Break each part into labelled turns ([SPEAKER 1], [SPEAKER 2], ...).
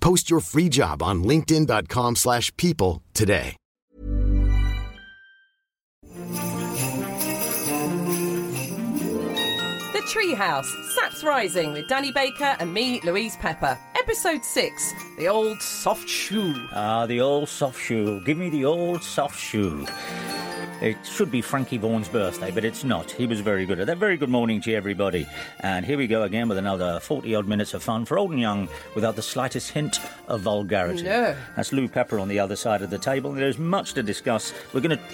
[SPEAKER 1] Post your free job on linkedin.com/people slash people today.
[SPEAKER 2] The Treehouse, Saps Rising with Danny Baker and me, Louise Pepper. Episode 6 The Old Soft Shoe.
[SPEAKER 3] Ah, the old soft shoe. Give me the old soft shoe. It should be Frankie Vaughan's birthday, but it's not. He was very good at that. Very good morning to everybody. And here we go again with another 40 odd minutes of fun for old and young without the slightest hint of vulgarity.
[SPEAKER 2] No.
[SPEAKER 3] That's Lou Pepper on the other side of the table. There's much to discuss. We're going to,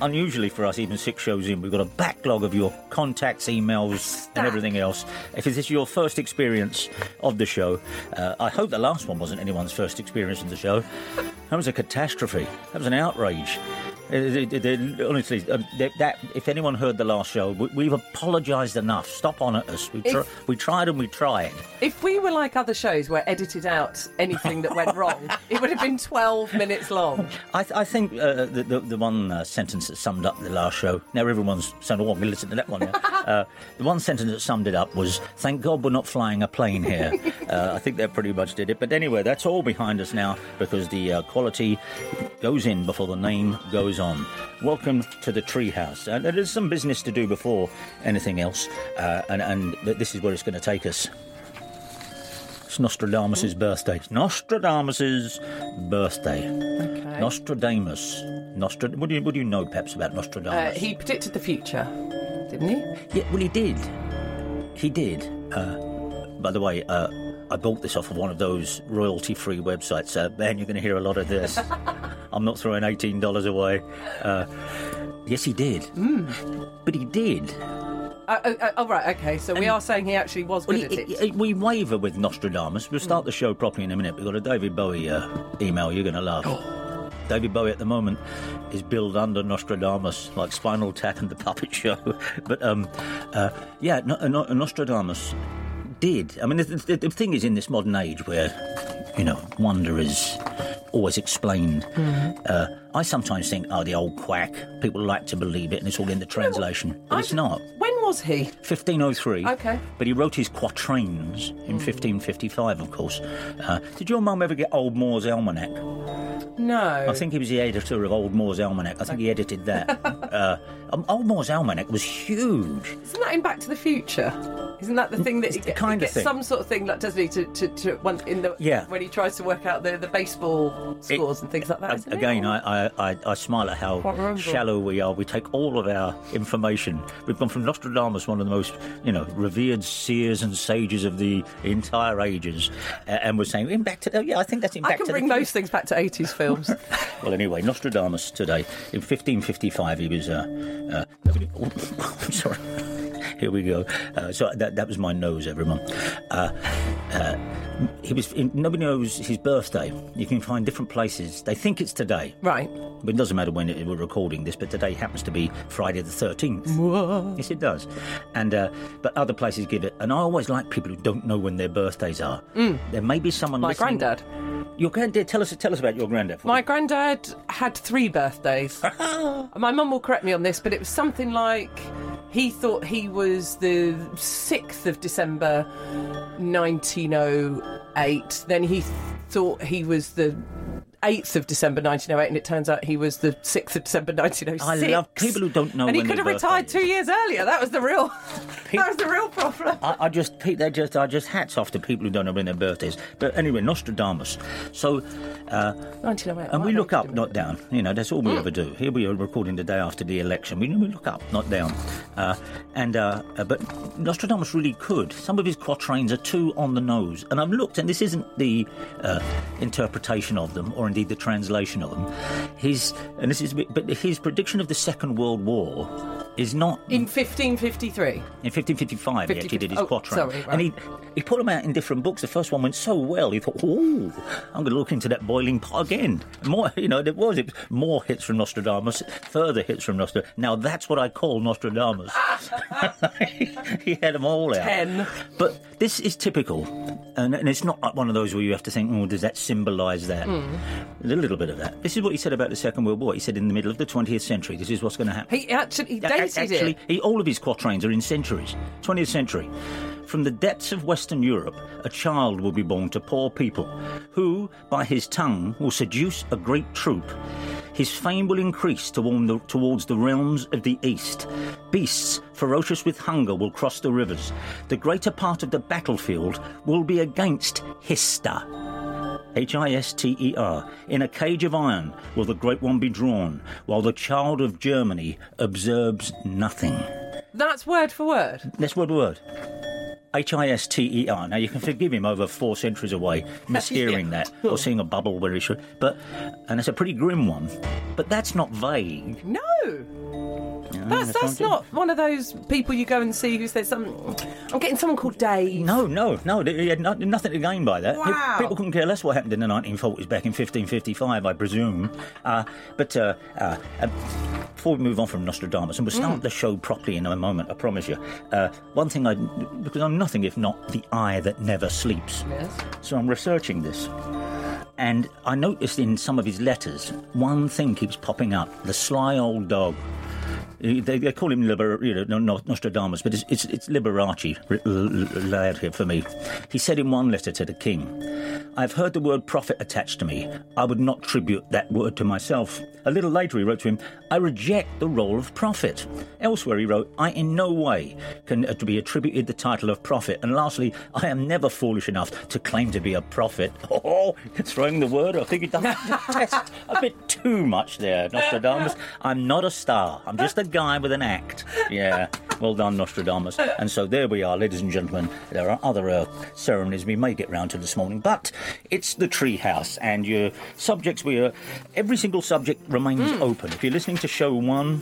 [SPEAKER 3] unusually for us, even six shows in, we've got a backlog of your contacts, emails, and everything else. If this is your first experience of the show, uh, I hope the last one wasn't anyone's first experience of the show. That was a catastrophe. That was an outrage. Honestly, um, that, that if anyone heard the last show, we, we've apologised enough. Stop on at us. We, tr-
[SPEAKER 2] If-
[SPEAKER 3] we tried and we tried.
[SPEAKER 2] If we were like other shows where edited out anything that went wrong, it would have been 12 minutes long.
[SPEAKER 3] I, th- I think uh, the, the, the one uh, sentence that summed up the last show. Now everyone's saying, "Oh, I'm going to listen to that one." Now. uh, the one sentence that summed it up was, "Thank God we're not flying a plane here." uh, I think that pretty much did it. But anyway, that's all behind us now because the uh, quality goes in before the name goes on. Welcome to the treehouse. Uh, there's some business to do before anything else, uh, and, and this is where it's going to take us. It's Nostradamus' birthday. It's Nostradamus' birthday.
[SPEAKER 2] Okay.
[SPEAKER 3] Nostradamus. Nostrad. What do you What do you know, Peps, about
[SPEAKER 2] Uh,
[SPEAKER 3] Nostradamus?
[SPEAKER 2] he predicted the future, didn't he?
[SPEAKER 3] Yeah, well, he did. He did. Uh, by the way, uh, I bought this off of one of those royalty-free websites. Uh, man, you're going to hear a lot of this. I'm not throwing eighteen dollars away. Uh, yes, he did.
[SPEAKER 2] Hmm.
[SPEAKER 3] But he did.
[SPEAKER 2] Uh, uh, uh, oh, right, okay. So we are saying he actually was
[SPEAKER 3] Well,
[SPEAKER 2] good
[SPEAKER 3] he-
[SPEAKER 2] at it.
[SPEAKER 3] we waver with Nostradamus. We'll start the show properly in a minute. We've got a David Bowie uh, email you're going to love. David Bowie at the moment is billed under Nostradamus, like Spinal Tap and the Puppet Show. but um, uh, yeah, no, uh, no, Nostradamus did. I mean, the, the, the thing is, in this modern age where you know wonder is always explained, uh, I sometimes think, oh, the old quack. People like to believe it, and it's all in the translation, but it's
[SPEAKER 2] I-
[SPEAKER 3] not.
[SPEAKER 2] When was he?
[SPEAKER 3] 1503.
[SPEAKER 2] Okay.
[SPEAKER 3] But he wrote his quatrains in 1555, of course. Uh, did your mum ever get Old Moore's Almanac?
[SPEAKER 2] No.
[SPEAKER 3] I think he was the editor of Old Moore's Almanac. I think he edited that. uh, um, Old Moore's Almanac was huge.
[SPEAKER 2] Isn't that in Back to the Future? Isn't that the thing that
[SPEAKER 3] It's
[SPEAKER 2] he get-
[SPEAKER 3] kind
[SPEAKER 2] he
[SPEAKER 3] of
[SPEAKER 2] gets
[SPEAKER 3] thing.
[SPEAKER 2] some sort of thing, like doesn't he? To, to, to in the
[SPEAKER 3] Yeah.
[SPEAKER 2] when he tries to work out the, the baseball scores and things like that.
[SPEAKER 3] A-? Again, I, I, I, I smile at how shallow we are. We take all of our information. We've gone from Nostradamus, one of the most, you know, revered seers and sages of the entire ages, uh, and we're saying in back to the, yeah, I think that's in
[SPEAKER 2] I can
[SPEAKER 3] to
[SPEAKER 2] bring
[SPEAKER 3] the
[SPEAKER 2] most things back to 80s films.
[SPEAKER 3] Well, anyway, Nostradamus today. In 1555, he was. Uh, uh, sorry. Here we go. Uh, so that, that was my nose, everyone. Uh, uh, he was. Nobody knows his birthday. You can find different places. They think it's today.
[SPEAKER 2] right.
[SPEAKER 3] But it doesn't matter when it, we're recording this, but today happens to be Friday the 13th. Yes, it does. And uh, But other places give it. And I always like people who don't know when their birthdays are. There may be someone
[SPEAKER 2] Mm. My
[SPEAKER 3] listening-
[SPEAKER 2] granddad.
[SPEAKER 3] Your granddad, tell us, tell us about your granddad.
[SPEAKER 2] My granddad had three birthdays. My mum will correct me on this, but it was something like he thought he was the 6th of December 1908. Then he th- thought he was the 8th of December 1908, and it turns out he was the 6th of December 1906.
[SPEAKER 3] I love people who don't know
[SPEAKER 2] And he could have retired two years earlier. That was the real. that was the real problem.
[SPEAKER 3] I, I just, they just, I just hats off to people who don't know when their birthdays. But anyway, Nostradamus. So, uh,
[SPEAKER 2] 1908.
[SPEAKER 3] and we look up, not down. You know, that's all we ever do. Here we are recording the day after the election. We, we look up, not down. Uh, and uh, uh, but Nostradamus really could. Some of his quatrains are too on the nose. And I've looked, and this isn't the uh, interpretation of them, or indeed the translation of them. His and this is, but his prediction of the Second World War is not
[SPEAKER 2] In 1553.
[SPEAKER 3] in 1555, he actually did his
[SPEAKER 2] Oh,
[SPEAKER 3] quatrain.
[SPEAKER 2] sorry, right.
[SPEAKER 3] And he, he put them out in different books. The first one went so well, he thought, oh, I'm going to look into that boiling pot again. More, you know, there was it, was more hits from Nostradamus, further hits from Nostradamus. Now that's what I call Nostradamus. he had them all out.
[SPEAKER 2] Ten.
[SPEAKER 3] But this is typical. And, and it's not like one of those where you have to think, oh, does that symbolise that?
[SPEAKER 2] Hmm.
[SPEAKER 3] A little bit of that. This is what he said about the Second World War. He said in the middle of the 20th century, this is what's going to happen.
[SPEAKER 2] He actually he dated
[SPEAKER 3] actually,
[SPEAKER 2] it.
[SPEAKER 3] he, all of his quatrains are in centuries. 20th century. From the depths of Western Europe, a child will be born to poor people, who, by his tongue, will seduce a great troop. His fame will increase towards the realms of the East. Beasts, ferocious with hunger, will cross the rivers. The greater part of the battlefield will be against Hister. H I S T E R. In a cage of iron will the great one be drawn, while the child of Germany observes nothing.
[SPEAKER 2] That's word for word.
[SPEAKER 3] That's word for word. H I S T E R. Now you can forgive him over four centuries away, mishearing that or seeing a bubble where he should. But and it's a pretty grim one. But that's not vague.
[SPEAKER 2] No. That's
[SPEAKER 3] that's not-
[SPEAKER 2] one of those people you go and see who says something. I'm getting someone called Dave.
[SPEAKER 3] No, no, no. He had no, nothing to gain by that.
[SPEAKER 2] Wow.
[SPEAKER 3] People couldn't care less what happened in the 1940s, back in 1555, I presume. Uh, but uh, uh, uh, before we move on from Nostradamus, and we'll start
[SPEAKER 2] Mm.
[SPEAKER 3] the show properly in a moment, I promise you. Uh, one thing I, because I'm nothing if not the eye that never sleeps.
[SPEAKER 2] Yes.
[SPEAKER 3] So I'm researching this. And I noticed in some of his letters, one thing keeps popping up the sly old dog. They, they call him Liber, you know, no- no- Nostradamus, but it's, it's, it's Liberace r- l- lad here for me. He said in one letter to the king, I've heard the word prophet attached to me. I would not tribute that word to myself. A little later, he wrote to him, I reject the role of prophet. Elsewhere, he wrote, I in no way can uh, to be attributed the title of prophet. And lastly, I am never foolish enough to claim to be a prophet. Oh, throwing the word, I think he done that's a bit too much there, Nostradamus. I'm not a star. I'm just a guy with an act. Yeah, well done, Nostradamus. And so there we are, ladies and gentlemen. There are other uh, ceremonies we may get round to this morning, but it's the tree house, and your subjects. We are every single subject remains
[SPEAKER 2] Hmm.
[SPEAKER 3] open. If you're listening to show one,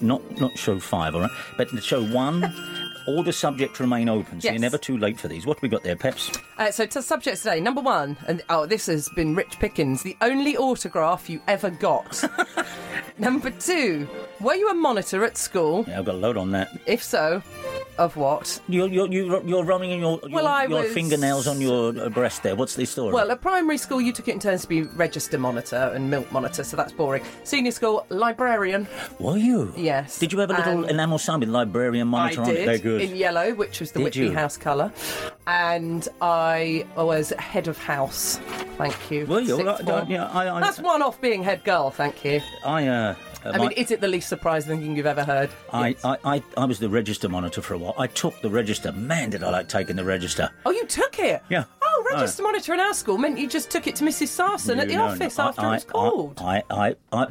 [SPEAKER 3] not not show five, all right, but show one. All the subjects remain open, so you're never too late for these. What have we got there, Peps?
[SPEAKER 2] Uh, so to subjects today, number one, and oh, this has been Rich Pickens, the only autograph you ever got. number two, were you a monitor at school?
[SPEAKER 3] Yeah, I've got a load on that.
[SPEAKER 2] If so, of what?
[SPEAKER 3] You're you're you're, you're running your your,
[SPEAKER 2] Well,
[SPEAKER 3] your
[SPEAKER 2] was-
[SPEAKER 3] fingernails on your uh, breast there. What's the story?
[SPEAKER 2] Well, at primary school, you took it in turns to be register monitor and milk monitor, so that's boring. Senior school, librarian.
[SPEAKER 3] were you?
[SPEAKER 2] Yes.
[SPEAKER 3] Did you have a little
[SPEAKER 2] And-
[SPEAKER 3] enamel sign with librarian monitor
[SPEAKER 2] I
[SPEAKER 3] on it?
[SPEAKER 2] did
[SPEAKER 3] They're good.
[SPEAKER 2] In yellow, which was the
[SPEAKER 3] Did
[SPEAKER 2] Whitby
[SPEAKER 3] you?
[SPEAKER 2] House colour, and I was head of house. Thank you.
[SPEAKER 3] Were you?
[SPEAKER 2] Sixth
[SPEAKER 3] Well,
[SPEAKER 2] form.
[SPEAKER 3] yeah, I- I-
[SPEAKER 2] That's one off being head girl. Thank you.
[SPEAKER 3] I uh, uh,
[SPEAKER 2] I mean, is it the least surprising thing you've ever heard?
[SPEAKER 3] I, I, I, I was the register monitor for a while. I took the register. Man, did I like taking the register.
[SPEAKER 2] Oh, you took it?
[SPEAKER 3] Yeah.
[SPEAKER 2] Oh, register monitor in our school meant you just took it to Mrs. Sarson at the
[SPEAKER 3] You know,
[SPEAKER 2] office
[SPEAKER 3] I-
[SPEAKER 2] after
[SPEAKER 3] I,
[SPEAKER 2] it was called.
[SPEAKER 3] I, I, I,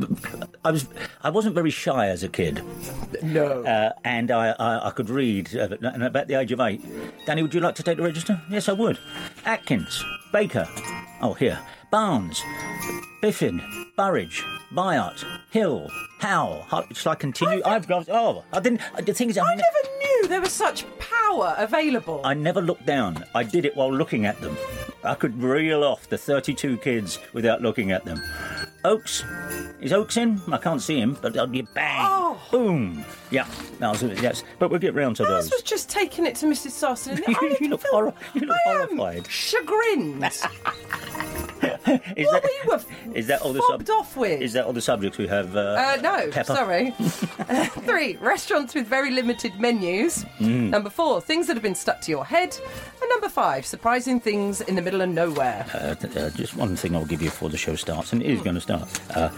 [SPEAKER 3] I was, I wasn't very shy as a kid,
[SPEAKER 2] no.
[SPEAKER 3] uh, and I, I, I could read. Uh, and about the age of eight, Danny, would you like to take the register? Yes, I would. Atkins, Baker. Oh, here. Barnes, Biffin, Burridge, Byart, Hill, Howe. Ho- Shall I continue? I've got. Oh, I didn't. The thing is, I,
[SPEAKER 2] I
[SPEAKER 3] ne-
[SPEAKER 2] never knew there was such power available.
[SPEAKER 3] I never looked down. I did it while looking at them. I could reel off the 32 kids without looking at them. Oaks. Is Oaks in? I can't see him, but uh, you bang.
[SPEAKER 2] Oh.
[SPEAKER 3] Boom. Yeah, that was it. Yes, but we'll get round to those.
[SPEAKER 2] was just taking it to Mrs. Sarson. And
[SPEAKER 3] You-
[SPEAKER 2] I
[SPEAKER 3] you look horri- you look
[SPEAKER 2] I am chagrined.
[SPEAKER 3] Is
[SPEAKER 2] what
[SPEAKER 3] that,
[SPEAKER 2] were
[SPEAKER 3] is that all the
[SPEAKER 2] fobbed off with?
[SPEAKER 3] Is that all the subjects we have? Uh,
[SPEAKER 2] Uh, no,
[SPEAKER 3] Pepper?
[SPEAKER 2] sorry. Uh, three, restaurants with very limited menus.
[SPEAKER 3] Mm.
[SPEAKER 2] Number four, things that have been stuck to your head. And number five, surprising things in the middle of nowhere.
[SPEAKER 3] Uh, th- uh, just one thing I'll give you before the show starts, and it is going to start. Uh,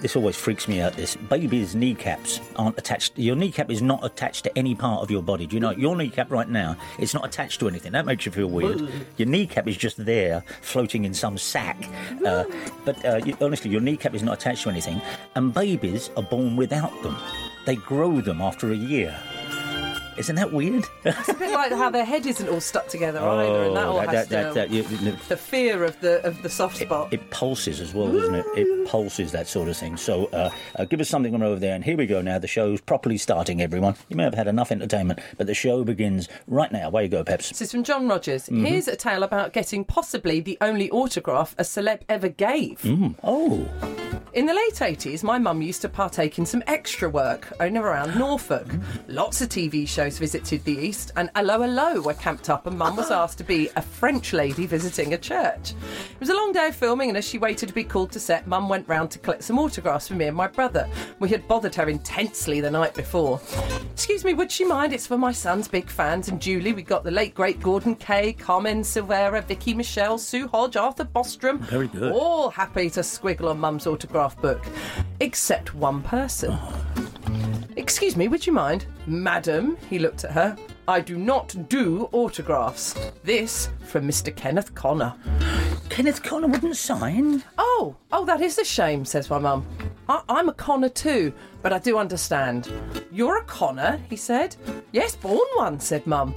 [SPEAKER 3] this always freaks me out. This babies' kneecaps aren't attached. Your kneecap is not attached to any part of your body. Do you know your kneecap right now? It's not attached to anything. That makes you feel weird. Your kneecap is just there, floating in some sack. Uh, but uh, you, honestly, your kneecap is not attached to anything, and babies are born without them. They grow them after a year. Isn't that weird?
[SPEAKER 2] It's a bit like how their head isn't all stuck together either, and that all
[SPEAKER 3] Oh, that-
[SPEAKER 2] has
[SPEAKER 3] that-
[SPEAKER 2] to.
[SPEAKER 3] you-
[SPEAKER 2] the fear of the of the soft spot.
[SPEAKER 3] It pulses as well, doesn't it? It pulses that sort of thing. So uh, uh, give us something on over there. And here we go now. The show's properly starting, everyone. You may have had enough entertainment, but the show begins right now. Where you go, Peps.
[SPEAKER 2] This is from John Rogers.
[SPEAKER 3] Mm-hmm.
[SPEAKER 2] Here's a tale about getting possibly the only autograph a celeb ever gave.
[SPEAKER 3] Oh,
[SPEAKER 2] In the late 80s, my mum used to partake in some extra work over around Norfolk. Lots of TV shows visited the East, and 'Allo 'Allo were camped up, and mum was asked to be a French lady visiting a church. It was a long day of filming, and as she waited to be called to set, mum went round to collect some autographs for me and my brother. We had bothered her intensely the night before. Excuse me, would she mind? It's for my son's big fans and Julie. We got the late great Gordon Kaye, Carmen Silvera, Vicki Michelle, Sue Hodge, Arthur Bostrom.
[SPEAKER 3] Very good.
[SPEAKER 2] All happy to squiggle on mum's autograph book, except one person. Excuse me, would you mind? Madam, he looked at her. I do not do autographs. This from Mr. Kenneth Connor.
[SPEAKER 3] Kenneth Connor wouldn't sign.
[SPEAKER 2] Oh, oh, that is a shame, says my mum. I- I'm a Connor too, but I do understand. You're a Connor, he said. Yes, born one, said mum.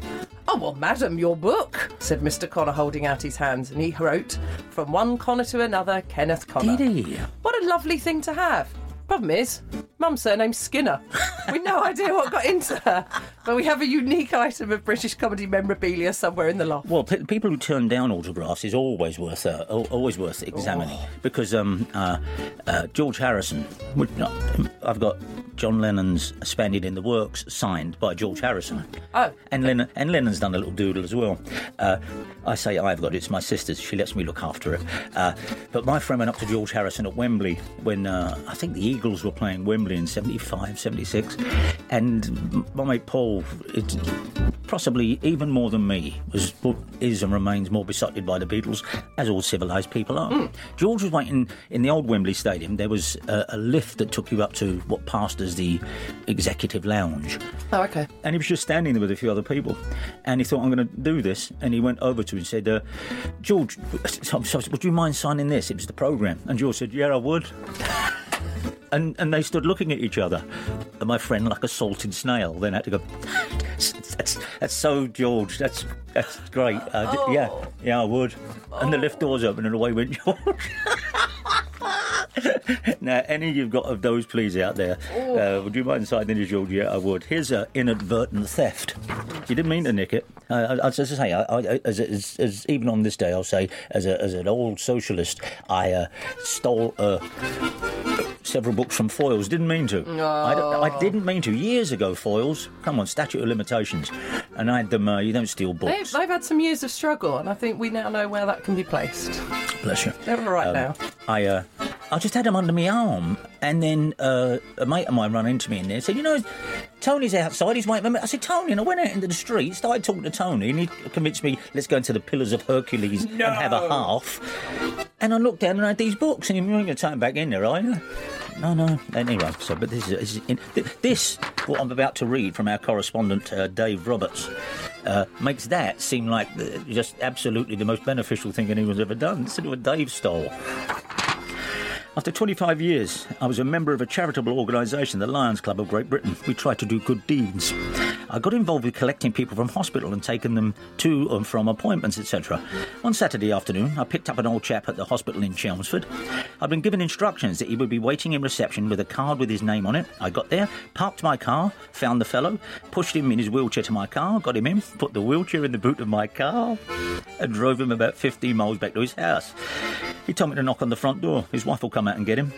[SPEAKER 2] Oh, well, madam, your book, said Mr. Connor, holding out his hands, and he wrote, From one Connor to another, Kenneth Connor.
[SPEAKER 3] Did he?
[SPEAKER 2] What a lovely thing to have. Problem is, Mum's surname's Skinner. We've no idea what got into her, but we have a unique item of British comedy memorabilia somewhere in the loft.
[SPEAKER 3] Well, pe- people who turn down autographs is always worth uh, always worth examining because um, uh, uh, George Harrison. would not- I've got John Lennon's "Spaniard in the Works" signed by George Harrison.
[SPEAKER 2] Oh.
[SPEAKER 3] and Lennon and Lennon's done a little doodle as well. Uh, I say I've got it; it's my sister's. She lets me look after it. Uh, but my friend went up to George Harrison at Wembley when uh, I think the Eagles were playing Wembley in 75, 76. and my mate Paul. It, possibly even more than me, was is and remains more besotted by the Beatles, as all civilised people are. George was waiting in the old Wembley Stadium. There was a, a lift that took you up to what passed as the executive lounge,
[SPEAKER 2] Oh, okay.
[SPEAKER 3] and he was just standing there with a few other people. And he thought, "I'm going to do this," and he went over to him and said, uh, "George, would you mind signing this? It was the programme, And George said, "Yeah, I would." And, and they stood looking at each other. And my friend, like a salted snail, then had to go. That's, that's so George. That's that's great. Uh, d- Yeah, yeah, I would. And the lift doors open and away went George. now, any you've got of those, please, out there, uh, would you mind signing this, George? Yeah, I would. Here's an inadvertent theft. You didn't mean to nick it. Uh, as I say, I, I, as, as, as even on this day, I'll say, as, a, as an old socialist, I uh, stole a several books from Foyles. Didn't mean to. No. I, d- I didn't mean to. Years ago, Foyles. Come on, statute of limitations. And I had them. Uh, you don't steal
[SPEAKER 2] They've,
[SPEAKER 3] books.
[SPEAKER 2] they've had some years of struggle, and I think we now know where that can be placed.
[SPEAKER 3] Bless you.
[SPEAKER 2] They're all right
[SPEAKER 3] Um,
[SPEAKER 2] now.
[SPEAKER 3] I uh, I just had them under my arm, and then uh, a mate of mine ran into me in there and said, "You know, Tony's outside. He's waiting for me." I said, "Tony," and I went out into the street, started talking to Tony, and he convinced me, "Let's go into the Pillars of Hercules and have a half." And I looked down and I had these books, and you ain't going to take them back in there, are you? No, no. Anyway, so but this is, this is in, this what I'm about to read from our correspondent uh, Dave Roberts uh, makes that seem like the, just absolutely the most beneficial thing anyone's ever done. Listen to what Dave stole. After 25 years, I was a member of a charitable organisation, the Lions Club of Great Britain. We tried to do good deeds. I got involved with collecting people from hospital and taking them to and from appointments, etc. One Saturday afternoon, I picked up an old chap at the hospital in Chelmsford. I'd been given instructions that he would be waiting in reception with a card with his name on it. I got there, parked my car, found the fellow, pushed him in his wheelchair to my car, got him in, put the wheelchair in the boot of my car, and drove him about 15 miles back to his house. He told me to knock on the front door. His wife will come out and get him.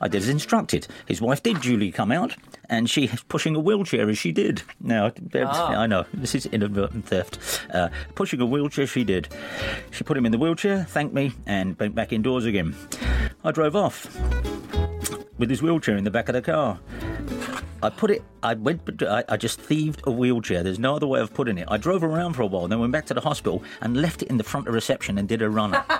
[SPEAKER 3] I did as instructed. His wife did duly come out, and she was pushing a wheelchair as she did. Now, I know, this is inadvertent theft. Uh, pushing a wheelchair, she did. She put him in the wheelchair, thanked me, and went back indoors again. I drove off with his wheelchair in the back of the car. I put it. I went. I, I just thieved a wheelchair. There's no other way of putting it. I drove around for a while, then went back to the hospital and left it in the front of reception and did a runner.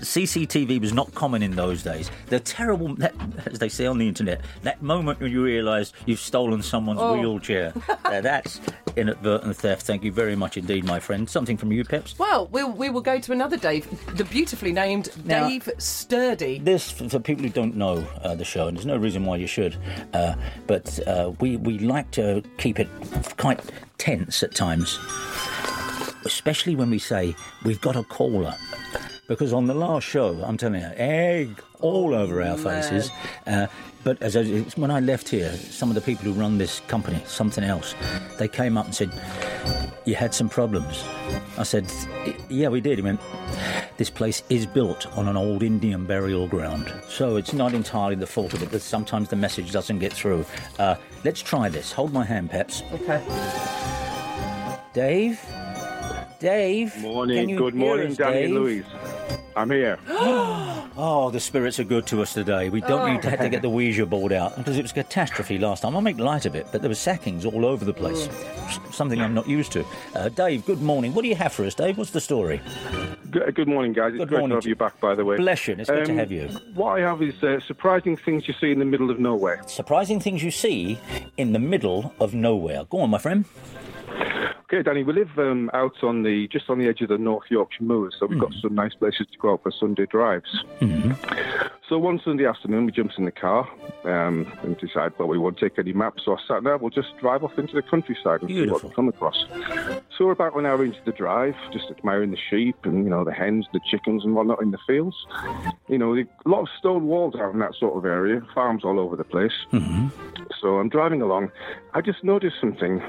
[SPEAKER 3] CCTV was not common in those days. The terrible, that, as they say on the internet, that moment when you realise you've stolen someone's
[SPEAKER 2] Oh.
[SPEAKER 3] wheelchair. Now, that's inadvertent theft. Thank you very much indeed, my friend. Something from you, Peps.
[SPEAKER 2] Well, we'll we will go to another Dave, the beautifully named
[SPEAKER 3] Now-
[SPEAKER 2] Dave Sturdy.
[SPEAKER 3] This, for for people who don't know uh, the show, and there's no reason why you should, uh, but uh, we, we like to keep it quite tense at times, especially when we say we've got a caller. Because on the last show, I'm telling you, egg all over our faces. Uh, but as I, when I left here, some of the people who run this company, something else, they came up and said, "You had some problems." I said, "Yeah, we did." He went, "This place is built on an old Indian burial ground, so it's not entirely the fault of it. But sometimes the message doesn't get through." Uh, let's try this. Hold my hand, Peps.
[SPEAKER 2] Okay.
[SPEAKER 3] Dave, Dave.
[SPEAKER 4] Morning, good morning,
[SPEAKER 3] us,
[SPEAKER 4] Danny
[SPEAKER 3] Dave?
[SPEAKER 4] and Louise. I'm here.
[SPEAKER 3] Oh, the spirits are good to us today. We don't need to have to get the Ouija board out because it was a catastrophe last time. I'll make light of it, but there were sackings all over the place. S- Something I'm not used to. Uh, Dave, good morning. What do you have for us, Dave? What's the story?
[SPEAKER 4] Good, good morning, guys. It's
[SPEAKER 3] Good
[SPEAKER 4] great
[SPEAKER 3] morning
[SPEAKER 4] to have you back, by the way.
[SPEAKER 3] Bless you. It's good to
[SPEAKER 4] Um,
[SPEAKER 3] have you.
[SPEAKER 4] What I have is uh, surprising things you see in the middle of nowhere.
[SPEAKER 3] Surprising things you see in the middle of nowhere. Go on, my friend.
[SPEAKER 4] Okay, Danny, we live um, out on the just on the edge of the North Yorkshire moors, so we've got some nice places to go out for Sunday drives. So one Sunday afternoon, we jumped in the car um, and decided, well, we won't take any maps. So I sat there, we'll just drive off into the countryside and see what we come across. So we're about an hour into the drive, just admiring the sheep and, you know, the hens, the chickens and whatnot in the fields. You know, a lot of stone walls out in that sort of area, farms all over the place. So I'm driving along. I just noticed something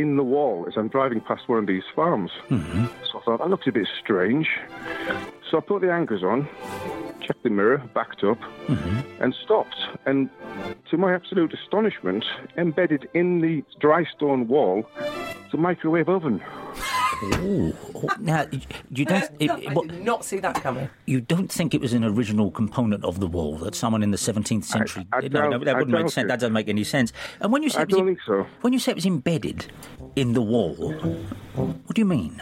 [SPEAKER 4] in the wall as I'm driving past one of these farms. Mm-hmm. So I thought, that looks a bit strange. So I put the anchors on, checked the mirror, backed up, mm-hmm. and stopped. And to my absolute astonishment, embedded in the dry stone wall, is a microwave oven.
[SPEAKER 3] Ooh. Oh, Now, you don't. It,
[SPEAKER 2] I
[SPEAKER 3] what,
[SPEAKER 2] did not see that coming.
[SPEAKER 3] you don't think it was an original component of the wall that someone in the 17th century?
[SPEAKER 4] I
[SPEAKER 3] no, no, that
[SPEAKER 4] I
[SPEAKER 3] wouldn't make sense.
[SPEAKER 4] it.
[SPEAKER 3] That doesn't make any sense. And when you say
[SPEAKER 4] I
[SPEAKER 3] it was
[SPEAKER 4] don't
[SPEAKER 3] em-
[SPEAKER 4] think so.
[SPEAKER 3] when you say it was embedded in the wall, what do you mean?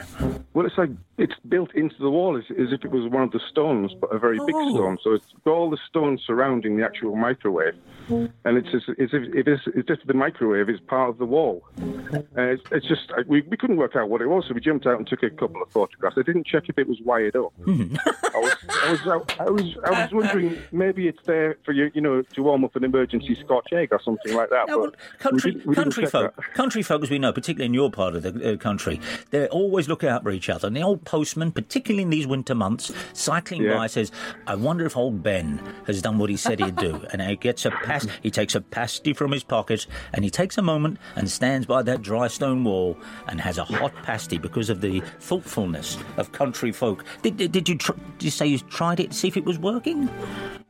[SPEAKER 4] Well, it's like it's built into the wall as, as if it was one of the stones, but a very big
[SPEAKER 3] Oh.
[SPEAKER 4] stone. So it's got all the stones surrounding the actual microwave, and it's as, as if it is as if the microwave is part of the wall. Uh, it's, it's just uh, we, we couldn't work out what it was, so we jumped out and took a couple of photographs. I didn't check if it was wired up.
[SPEAKER 3] Hmm.
[SPEAKER 4] I was I was I was I was wondering maybe it's there for you you know to warm up an emergency Scotch egg or something like that.
[SPEAKER 3] Well,
[SPEAKER 4] but we
[SPEAKER 3] country,
[SPEAKER 4] didn't- we didn't
[SPEAKER 3] country folk,
[SPEAKER 4] that.
[SPEAKER 3] country folk, as we know, particularly in your part of the uh, country, they always looking out for each other. And the old postman, particularly in these winter months, cycling
[SPEAKER 4] Yeah.
[SPEAKER 3] by, says, "I wonder if old Ben has done what he said he'd do." and he gets a pas- he takes a pasty from his pocket, and he takes a moment and stands by that dry stone wall and has a hot pasty because of the thoughtfulness of country folk. Did, did, did you tr- did you say you tried it to see if it was working?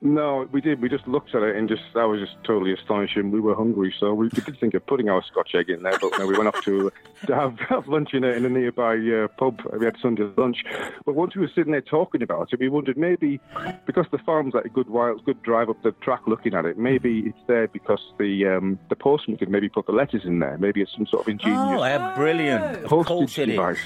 [SPEAKER 4] No, we did. We just looked at it and just that was just totally astonishing. We were hungry, so we, we did think of putting our Scotch egg in there, but no, we went off to, to have, have lunch in a, in a nearby uh, pub. We had Sunday lunch, but once we were sitting there talking about it, we wondered maybe because the farm's like a good while, good drive up the track looking at it. Maybe it's there because the um, the postman could maybe put the letters in there. Maybe it's some sort of ingenious
[SPEAKER 3] Oh, how brilliant!
[SPEAKER 4] Postage device.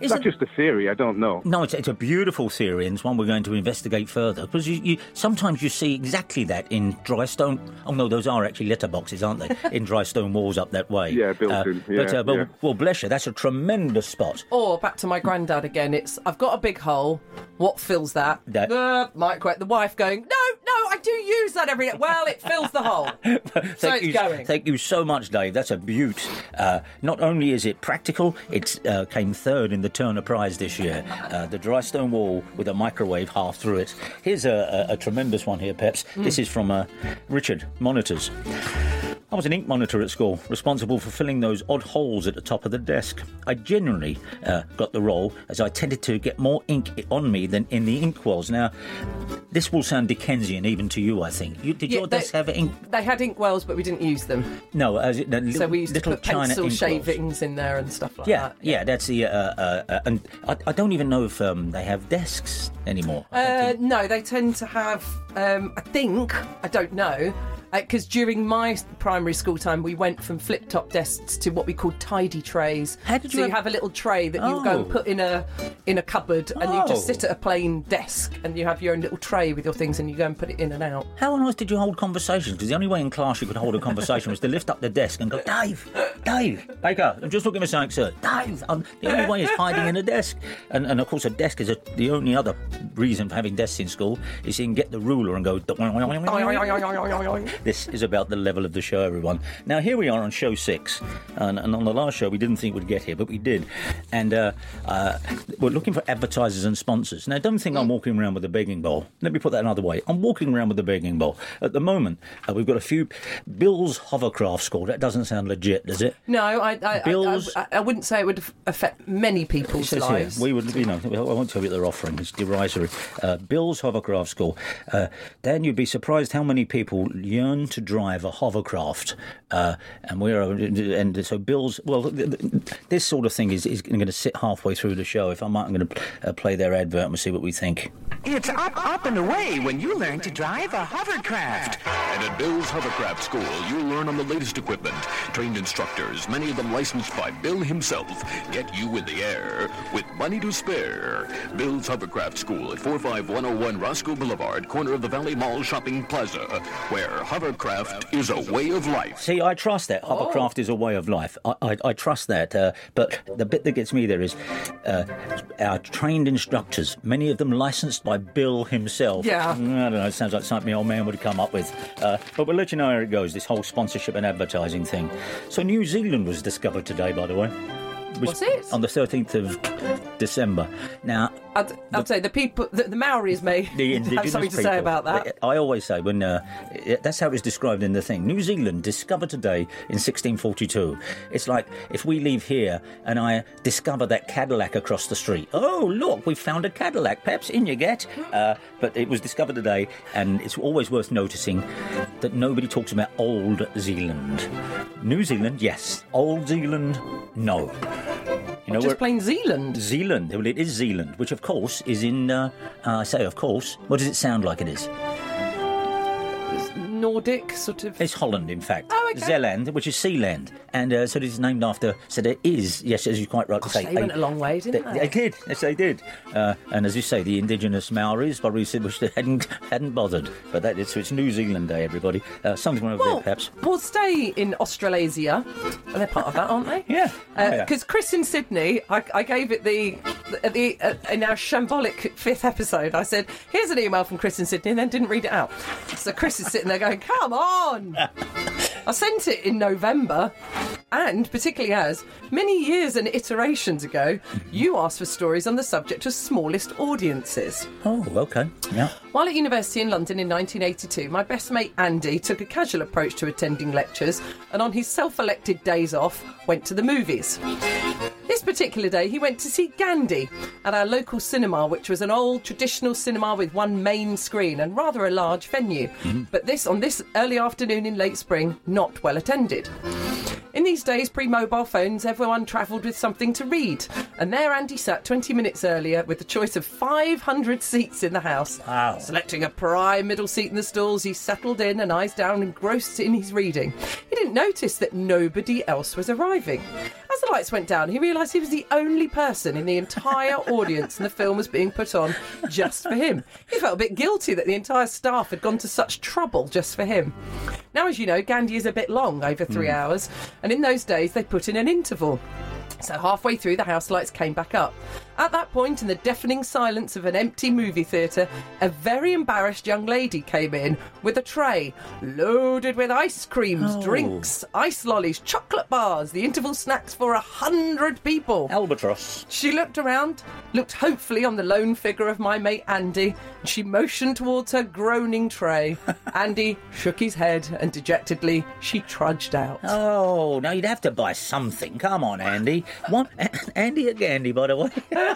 [SPEAKER 4] Is that just a theory? I don't know.
[SPEAKER 3] No, it's, it's a beautiful theory, and it's one we're going to investigate further. Because you, you sometimes you see exactly that in dry stone. Oh no, those are actually litter boxes, aren't they? in dry stone walls up that way.
[SPEAKER 4] Yeah, built
[SPEAKER 3] Uh,
[SPEAKER 4] in,
[SPEAKER 3] but, uh, but
[SPEAKER 4] yeah.
[SPEAKER 3] well, bless you, that's a tremendous spot.
[SPEAKER 2] Or back to my granddad again. It's I've got a big hole. What fills that?
[SPEAKER 3] That-
[SPEAKER 2] Uh, microwave. The wife going, no, no, I do you use that every day. Well, it fills the hole. so
[SPEAKER 3] thank
[SPEAKER 2] it's
[SPEAKER 3] you,
[SPEAKER 2] going.
[SPEAKER 3] Thank you so much, Dave. That's a beaut. Uh, not only is it practical, it uh, came third in the Turner Prize this year. Uh, the dry stone wall with a microwave half through it. Here's a, a, a tremendous one here, Peps. This is from uh, Richard Monitors. I was an ink monitor at school, responsible for filling those odd holes at the top of the desk. I genuinely uh, got the role as I tended to get more ink on me than in the ink wells. Now, this will sound Dickensian even to you, I think. You, did
[SPEAKER 2] Yeah,
[SPEAKER 3] your
[SPEAKER 2] they-
[SPEAKER 3] desk have ink?
[SPEAKER 2] They had inkwells, but we didn't use them.
[SPEAKER 3] No, as it, the little,
[SPEAKER 2] So we used to
[SPEAKER 3] little
[SPEAKER 2] put
[SPEAKER 3] China
[SPEAKER 2] pencil shavings in there and stuff like
[SPEAKER 3] Yeah,
[SPEAKER 2] that.
[SPEAKER 3] yeah, yeah, that's the. Uh, uh, uh, and I, I don't even know if um, they have desks anymore.
[SPEAKER 2] Uh, no, they tend to have. Um, I think I don't know. Because during my primary school time, we went from flip top desks to what we called tidy trays.
[SPEAKER 3] How did
[SPEAKER 2] so
[SPEAKER 3] you
[SPEAKER 2] you
[SPEAKER 3] have-
[SPEAKER 2] have a little tray that you go
[SPEAKER 3] Oh.
[SPEAKER 2] and put in a in a cupboard, and you
[SPEAKER 3] Oh.
[SPEAKER 2] just sit at a plain desk, and you have your own little tray with your things, and you go and put it in and out.
[SPEAKER 3] How on earth did you hold conversations? Because the only way in class you could hold a conversation was to lift up the desk and go, Dave, Dave, Baker, I'm just looking for something, sir. Dave, um, the only way is hiding in a desk. And, and of course, a desk is a, the only other reason for having desks in school is you can get the ruler and go. This is about the level of the show, everyone. Now, here we are on show six. And, and on the last show, we didn't think we'd get here, but we did. And uh, uh, we're looking for advertisers and sponsors. Now, don't think I'm walking around with a begging bowl. Let me put that another way. I'm walking around with a begging bowl. At the moment, uh, we've got a few. Bill's Hovercraft School. That doesn't sound legit, does it?
[SPEAKER 2] No, I, I, I,
[SPEAKER 3] Bills-
[SPEAKER 2] I, I wouldn't say it would affect many people's
[SPEAKER 3] says here,
[SPEAKER 2] lives.
[SPEAKER 3] we would, you know, I won't tell you what they're offering. It's derisory. Uh, Bill's Hovercraft School. Uh, Dan, you'd be surprised how many people yearn to drive a hovercraft. Uh, and we're, and so Bill's, well, th- th- this sort of thing is, is going to sit halfway through the show. If I might, I'm going to uh, play their advert and we'll see what we think.
[SPEAKER 5] It's up, up, and away when you learn to drive a hovercraft.
[SPEAKER 6] And at Bill's Hovercraft School, you'll learn on the latest equipment. Trained instructors, many of them licensed by Bill himself, get you in the air with money to spare. Bill's Hovercraft School at 45101 Roscoe Boulevard, corner of the Valley Mall Shopping Plaza, where hovercraft is a way of life.
[SPEAKER 3] See, I trust that hovercraft is a way of life. I, I, I trust that. Uh, but the bit that gets me there is uh, our trained instructors, many of them licensed by Bill himself.
[SPEAKER 2] Yeah.
[SPEAKER 3] I don't know. It sounds like something my old man would have come up with. Uh, but we'll let you know how it goes. This whole sponsorship and advertising thing. So New Zealand was discovered today, by the way.
[SPEAKER 2] Was it?
[SPEAKER 3] On the 13th of December. Now,
[SPEAKER 2] I'd, I'd say the people, the, the Maoris may
[SPEAKER 3] the
[SPEAKER 2] have something to
[SPEAKER 3] people.
[SPEAKER 2] say about that.
[SPEAKER 3] I always say when uh, that's how it was described in the thing. New Zealand discovered today in 1642. It's like if we leave here and I discover that Cadillac across the street. Oh, look, we found a Cadillac. Perhaps in you get. Uh, but it was discovered today, and it's always worth noticing that nobody talks about Old Zealand. New Zealand, yes. Old Zealand, no. You know
[SPEAKER 2] Just plain Zealand.
[SPEAKER 3] Zealand. Well, it is Zealand, which of course is in. Uh, uh, I say, of course. What does it sound like it is?
[SPEAKER 2] Nordic, sort of.
[SPEAKER 3] It's Holland, in fact.
[SPEAKER 2] Oh, okay.
[SPEAKER 3] Zeeland, which is Sealand, and uh, so it is named after. So there is, yes, as you quite right to say,
[SPEAKER 2] they went a long way, didn't they?
[SPEAKER 3] They did, yes, they did. Uh, and as you say, the indigenous Maoris probably said which they hadn't hadn't bothered. But that is so it's New Zealand Day, everybody. Uh, something over
[SPEAKER 2] Well,
[SPEAKER 3] there, perhaps.
[SPEAKER 2] we'll stay in Australasia. Well, they're part of that, aren't they?
[SPEAKER 3] Yeah. Oh, yeah.
[SPEAKER 2] Because Chris in Sydney, I, I gave it the, the, the uh, in our shambolic fifth episode. I said, "Here's an email from Chris in Sydney," and then didn't read it out. So Chris is sitting there going, "Come on!" I sent it in November, and particularly as many years and iterations ago, you asked for stories on the subject of smallest audiences.
[SPEAKER 3] Oh, okay. Yeah.
[SPEAKER 2] While at university in London in 1982, my best mate Andy took a casual approach to attending lectures and on his self elected days off went to the movies. This particular day, he went to see Gandhi at our local cinema, which was an old traditional cinema with one main screen and rather a large venue. Mm-hmm. But this, on this early afternoon in late spring, not well attended. In these days, pre mobile phones, everyone travelled with something to read. And there Andy sat 20 minutes earlier with the choice of 500 seats in the house.
[SPEAKER 3] Wow.
[SPEAKER 2] Selecting a prime middle seat in the stalls, he settled in and eyes down, engrossed in his reading. He didn't notice that nobody else was arriving. As the lights went down, he realised he was the only person in the entire audience and the film was being put on just for him. He felt a bit guilty that the entire staff had gone to such trouble just for him. Now, as you know, Gandhi is a bit long, over three hmm. hours, and in those days they put in an interval. So halfway through, the house lights came back up. At that point, in the deafening silence of an empty movie theatre, a very embarrassed young lady came in with a tray loaded with ice creams,
[SPEAKER 3] Oh.
[SPEAKER 2] drinks, ice lollies, chocolate bars, the interval snacks for a hundred people.
[SPEAKER 3] Albatross.
[SPEAKER 2] She looked around, looked hopefully on the lone figure of my mate Andy, and she motioned towards her groaning tray. Andy shook his head, and dejectedly she trudged out.
[SPEAKER 3] Oh, now you'd have to buy something. Come on, Andy. One, Andy or Gandy, by the way.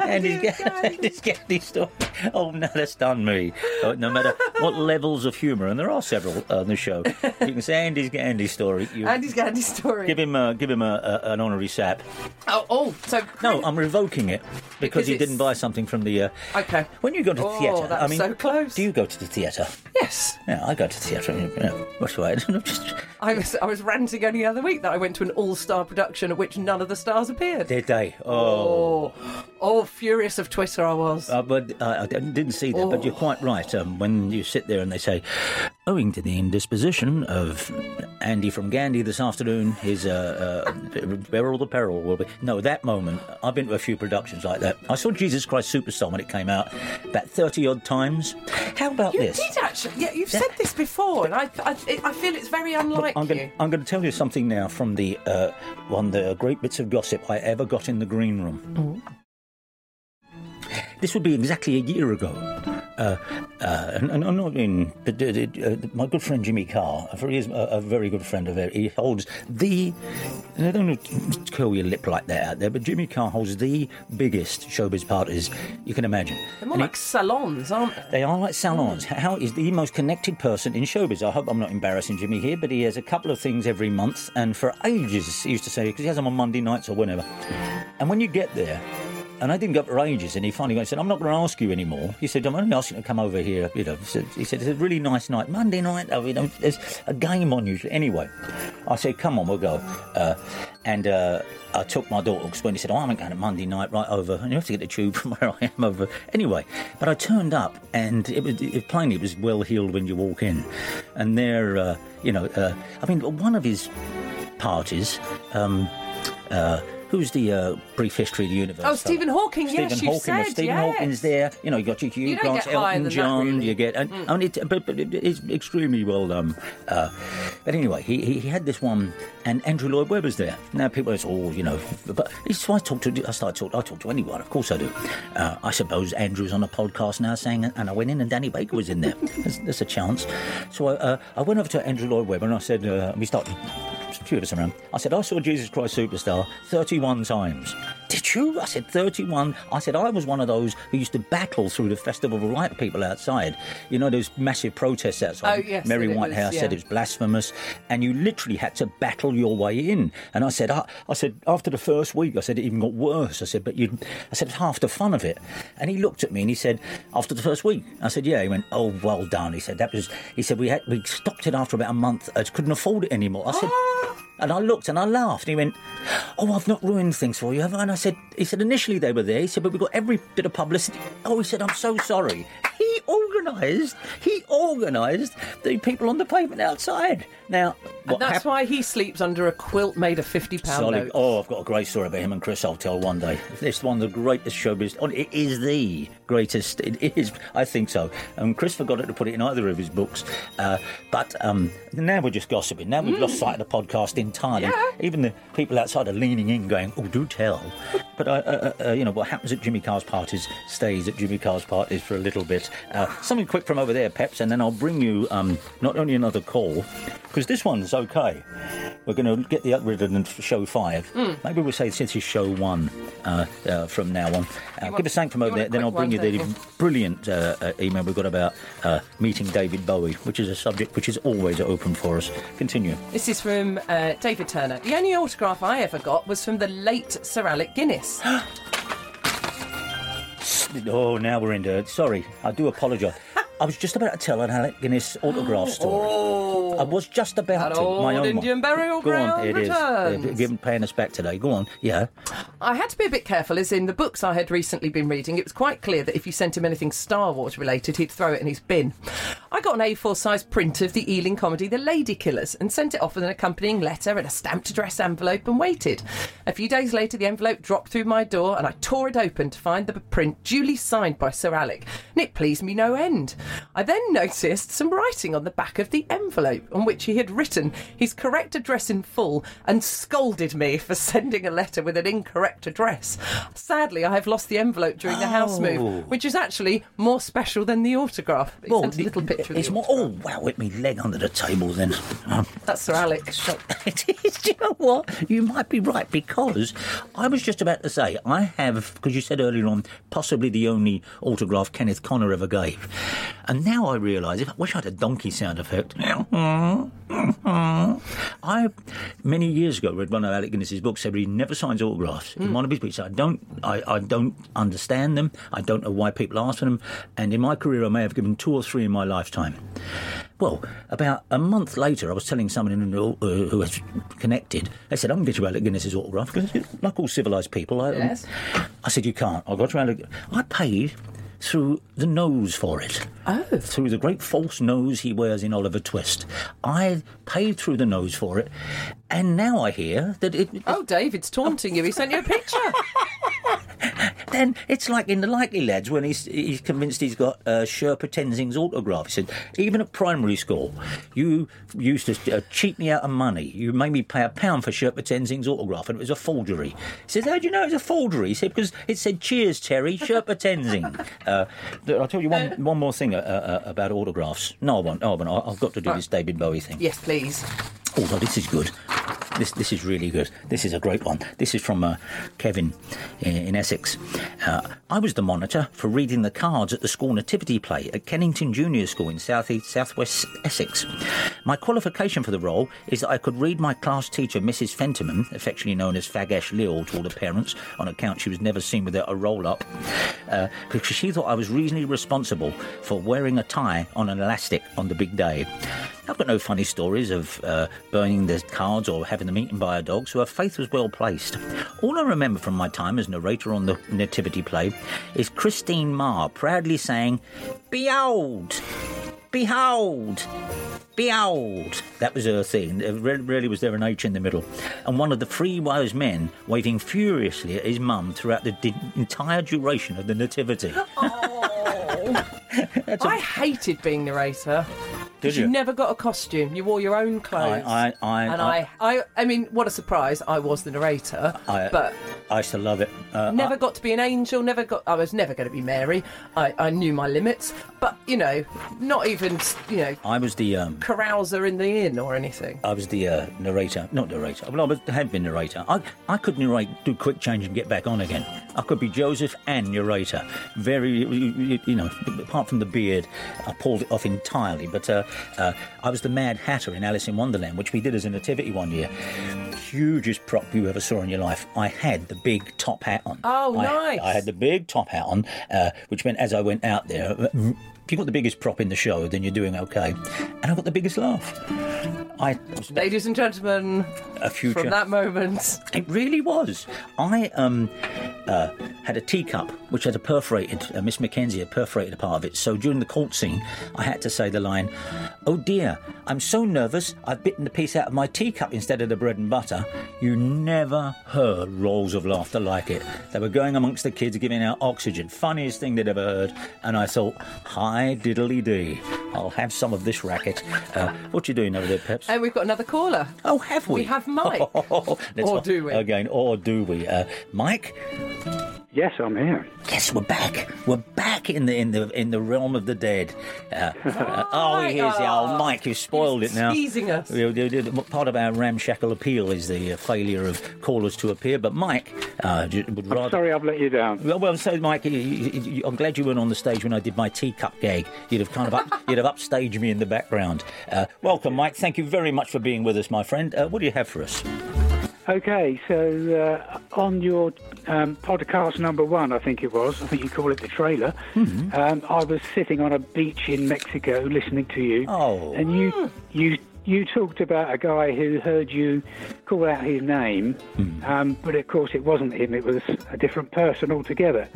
[SPEAKER 3] Andy's, Ga- Andy's Gandy story. Oh, no, that's done me. Uh, no matter what levels of humour, and there are several on the show, you can say Andy's Gandy story. You
[SPEAKER 2] Andy's Gandy story.
[SPEAKER 3] give him, uh, give him a, a, an honorary sap.
[SPEAKER 2] Oh, oh, so
[SPEAKER 3] No, I'm revoking it because,
[SPEAKER 2] Because
[SPEAKER 3] he
[SPEAKER 2] it's-
[SPEAKER 3] didn't buy something from the. Uh,
[SPEAKER 2] Okay.
[SPEAKER 3] When you go to the
[SPEAKER 2] Oh,
[SPEAKER 3] theatre, I mean,
[SPEAKER 2] so close.
[SPEAKER 3] do you go to the theatre?
[SPEAKER 2] yes.
[SPEAKER 3] Yeah, I go to the theatre. You know, what's the way? Just
[SPEAKER 2] I was I was ranting only the other week that I went to an all-star production at which none of the stars appeared.
[SPEAKER 3] did they? Oh.
[SPEAKER 2] Oh, oh, furious of Twitter I was.
[SPEAKER 3] Uh, but uh, I didn't see that. But you're
[SPEAKER 2] Oh.
[SPEAKER 3] quite right. Um, when you sit there and they say, owing to the indisposition of Andy from Gandy this afternoon, his uh, uh, Beryl the Peril will be. No, that moment. I've been to a few productions like that. I saw Jesus Christ Superstar when it came out about thirty odd times. How about
[SPEAKER 2] you
[SPEAKER 3] this?
[SPEAKER 2] You did actually. Yeah, you've
[SPEAKER 3] That-
[SPEAKER 2] said this before, and I I, I feel it's very unlike
[SPEAKER 3] I'm
[SPEAKER 2] you.
[SPEAKER 3] going, I'm going to tell you something now from the uh, one of the great bits of gossip I ever got in the green room. This would be exactly a year ago. Uh, uh, and, and I'm not in. But, uh, uh, my good friend Jimmy Carr, he is a, a very good friend of ours. He holds the. I don't want curl your lip like that out there, but Jimmy Carr holds the biggest showbiz parties you can imagine.
[SPEAKER 2] They're more
[SPEAKER 3] And
[SPEAKER 2] like salons, aren't they?
[SPEAKER 3] they are like salons. How is the most connected person in showbiz? I hope I'm not embarrassing Jimmy here, but he has a couple of things every month, and for ages he used to say because he has them on Monday nights or whenever. And when you get there, and I didn't go for ages, and he finally went and said, "I'm not going to ask you anymore." He said, "I'm only asking you to come over here." You know, he said, "It's a really nice night, Monday night. You know, there's a game on usually." Anyway, I said, "Come on, we'll go." Uh, and uh, I took my daughter because when he said, "Oh, I'm going to Monday night right over," and you have to get the tube from where I am over. Anyway, but I turned up, and it was it, plainly it was well heeled when you walk in, and there, uh, you know, uh, I mean, one of his parties. Um, uh, Who's the uh, brief history of the universe?
[SPEAKER 2] Oh, Stephen Hawking, yes,
[SPEAKER 3] Stephen
[SPEAKER 2] you
[SPEAKER 3] Hawking.
[SPEAKER 2] said,
[SPEAKER 3] Stephen
[SPEAKER 2] yes.
[SPEAKER 3] Hawking's there. You know, you got your Hugh
[SPEAKER 2] You
[SPEAKER 3] Grant, Elton John.
[SPEAKER 2] really. Mm.
[SPEAKER 3] You get, and, and it, but, but it's extremely well done. Uh, but anyway, he, he, he had this one, and Andrew Lloyd Webber's there. Now people say, oh, you know, but so I talk to, I start talk, I talk to anyone. Of course I do. Uh, I suppose Andrew's on a podcast now saying, and I went in and Danny Baker was in there. there's, there's a chance. So I, uh, I went over to Andrew Lloyd Webber and I said, uh, we started us around. I said, I saw Jesus Christ Superstar 31 times. Did you? I said, 31. I said, I was one of those who used to battle through the Festival of Light people outside. You know, those massive protests outside.
[SPEAKER 2] Oh, yes,
[SPEAKER 3] Mary
[SPEAKER 2] that it was,
[SPEAKER 3] Whitehouse said it was blasphemous, and you literally had to battle your way in. And I said, I, I said, after the first week, I said, it even got worse. I said, but you, I said, it's half the fun of it. And he looked at me and he said, after the first week, I said, yeah. He went, oh, well done. He said, that was, he said, we had, we stopped it after about a month. I just couldn't afford it anymore. I said, ah. And I looked and I laughed. And he went, "Oh, I've not ruined things for you, have I?" And I said, "He said initially they were there. He said, but we got every bit of publicity." Oh, he said, "I'm so sorry." He organised. He organised the people on the pavement outside. Now,
[SPEAKER 2] that's
[SPEAKER 3] hap-
[SPEAKER 2] why he sleeps under a quilt made of fifty pound
[SPEAKER 3] Oh, I've got a great story about him and Chris. I'll tell one day. It's one of the greatest showbiz. oh, It is the greatest. It is. I think so. And Chris forgot to put it in either of his books. Uh, but um, now we're just gossiping. Now we've lost sight of the podcast entirely.
[SPEAKER 2] Yeah.
[SPEAKER 3] Even the people outside are leaning in, going, "Oh, do tell." But uh, uh, uh, you know what happens at Jimmy Carr's parties stays at Jimmy Carr's parties for a little bit. Uh, something quick from over there, Peps, and then I'll bring you um, not only another call because this one's okay. We're going to get the of the show five.
[SPEAKER 2] Hmm.
[SPEAKER 3] Maybe we'll say since is show one uh, uh, from now on. Uh, give us something from over there, then I'll bring you the brilliant uh, uh, email we've got about uh, meeting David Bowie, which is a subject which is always open for us. Continue.
[SPEAKER 2] This is from uh, David Turner. The only autograph I ever got was from the late Sir Alec Guinness.
[SPEAKER 3] Oh, now we're into it. Sorry, I do apologise. I was just about to tell an Alec Guinness autograph story.
[SPEAKER 2] Oh,
[SPEAKER 3] I was just about
[SPEAKER 2] That
[SPEAKER 3] to.
[SPEAKER 2] old
[SPEAKER 3] my own
[SPEAKER 2] Indian
[SPEAKER 3] one.
[SPEAKER 2] burial
[SPEAKER 3] Go on,
[SPEAKER 2] ground
[SPEAKER 3] it is.
[SPEAKER 2] returns.
[SPEAKER 3] Give paying us back today. Go on. Yeah.
[SPEAKER 2] I had to be a bit careful, as in the books I had recently been reading, it was quite clear that if you sent him anything Star Wars related, he'd throw it in his bin. I got an A4 size print of the Ealing comedy The Lady Killers and sent it off with an accompanying letter and a stamped address envelope and waited. A few days later, the envelope dropped through my door and I tore it open to find the print duly signed by Sir Alec, and it pleased me no end. I then noticed some writing on the back of the envelope on which he had written his correct address in full and scolded me for sending a letter with an incorrect address. Sadly, I have lost the envelope during the house
[SPEAKER 3] Oh.
[SPEAKER 2] move, which is actually more special than the autograph. He sent a little picture of
[SPEAKER 3] It's
[SPEAKER 2] the
[SPEAKER 3] more. Oh wow! Hit me leg under the table then. Um,
[SPEAKER 2] That's Sir Alec's.
[SPEAKER 3] it is. Do you know what? You might be right because I was just about to say I have because you said earlier on possibly the only autograph Kenneth Connor ever gave, and now I realise if I wish I had a donkey sound effect. I many years ago read one of Alec Guinness's books said he never signs autographs. In one of I don't, I, I don't understand them. I don't know why people ask for them. And in my career, I may have given two or three in my lifetime. Well, about a month later, I was telling someone who, uh, who was connected. They said, "I can get you Alec Guinness's autograph because, like all civilised people, I,
[SPEAKER 2] Yes.
[SPEAKER 3] I said, "You can't." I got you Alec. I paid through the nose for it.
[SPEAKER 2] Oh.
[SPEAKER 3] Through the great false nose he wears in Oliver Twist. I paid through the nose for it, and now I hear that it.
[SPEAKER 2] Oh, David's taunting you. He sent you a picture.
[SPEAKER 3] Then it's like in the Likely Lads when he's he's convinced he's got uh, Sherpa Tenzing's autograph. He said, even at primary school, you used to uh, cheat me out of money. You made me pay a pound for Sherpa Tenzing's autograph, and it was a forgery. He says, how do you know it's a forgery? He said, because it said, cheers, Terry, Sherpa Tenzing. uh, I'll tell you one, one more thing uh, uh, about autographs. No, I won't. No, I won't. I've got to do this David Bowie thing.
[SPEAKER 2] yes, please.
[SPEAKER 3] Oh, this is good. This this is really good. This is a great one. This is from uh, Kevin in, in Essex. Uh, I was the monitor for reading the cards at the school nativity play at Kennington Junior School in South East Southwest Essex. My qualification for the role is that I could read my class teacher, Mrs. Fentiman, affectionately known as Fagash Lil to all the parents, on account she was never seen without a roll up, uh, because she thought I was reasonably responsible for wearing a tie on an elastic on the big day. I've got no funny stories of uh, burning the cards or having them eaten by a dog, so her faith was well placed. All I remember from my time as narrator on the nativity play is Christine Marr proudly saying, Behold! Behold! Behold! That was her thing. There Really was there an H in the middle. And one of the three wise men waving furiously at his mum throughout the di- entire duration of the nativity. That's a-
[SPEAKER 2] I hated being narrator.
[SPEAKER 3] Did
[SPEAKER 2] you?
[SPEAKER 3] you?
[SPEAKER 2] never got a costume. You wore your own clothes.
[SPEAKER 3] I- I-
[SPEAKER 2] and
[SPEAKER 3] I-
[SPEAKER 2] I, I, I mean, what a surprise! I was the narrator,
[SPEAKER 3] I-
[SPEAKER 2] but
[SPEAKER 3] I used to love it. Uh,
[SPEAKER 2] never
[SPEAKER 3] I-
[SPEAKER 2] got to be an angel. Never got. I was never going to be Mary. I, I knew my limits, but you know, not even you know,
[SPEAKER 3] I was the um,
[SPEAKER 2] carouser in the inn or anything.
[SPEAKER 3] I was the uh, narrator, not narrator. Well, I was, had been narrator. I, I could narrate, do quick change, and get back on again. I could be Joseph and narrator. Very, you, know, apart from the beard, I pulled it off entirely. But uh, uh, I was the Mad Hatter in Alice in Wonderland, which we did as a nativity one year. Hugest prop you ever saw in your life. I had the big top hat on.
[SPEAKER 2] Oh,
[SPEAKER 3] I-
[SPEAKER 2] nice.
[SPEAKER 3] I had the big top hat on, uh, which meant as I went out there, if you've got the biggest prop in the show, then you're doing okay. And I got the biggest laugh. I
[SPEAKER 2] Ladies and gentlemen,
[SPEAKER 3] a future.
[SPEAKER 2] from that moment,
[SPEAKER 3] It really was. I um, uh, had a teacup which had a perforated. Uh, Miss Mackenzie had perforated a part of it. So during the court scene, I had to say the line, "Oh dear, I'm so nervous. I've bitten the piece out of my teacup instead of the bread and butter." You never heard rolls of laughter like it. They were going amongst the kids, giving out oxygen. Funniest thing they'd ever heard. And I thought, "Hi diddly dee, I'll have some of this racket." Uh, what you doing over there, Peps?
[SPEAKER 2] and we've got another caller.
[SPEAKER 3] Oh, have we?
[SPEAKER 2] We have Mike. Or do we?
[SPEAKER 3] Again, or do we? Uh, Mike?
[SPEAKER 7] Yes, I'm here.
[SPEAKER 3] Yes, we're back. We're back in the in the in the realm of the dead. Uh, uh, oh, here's the old Mike. You've spoiled it now.
[SPEAKER 2] teasing us.
[SPEAKER 3] We- we- we- Part of our ramshackle appeal is the uh, failure of callers to appear. But Mike uh, j- would
[SPEAKER 7] I'm sorry I've let you down.
[SPEAKER 3] Well, well, so Mike, you- you- you- I'm glad you weren't on the stage when I did my teacup gag. You'd have kind of up, you'd have upstaged me in the background. Uh, welcome, Mike. Thank you very much for being with us, my friend. Uh, what do you have for us?
[SPEAKER 7] Okay, so uh, on your um, podcast number one, I think it was, I think you call it the trailer, um, I was sitting on a beach in Mexico listening to you.
[SPEAKER 3] Oh.
[SPEAKER 7] And you, you, you talked about a guy who heard you call out his name, um, but of course it wasn't him, it was a different person altogether.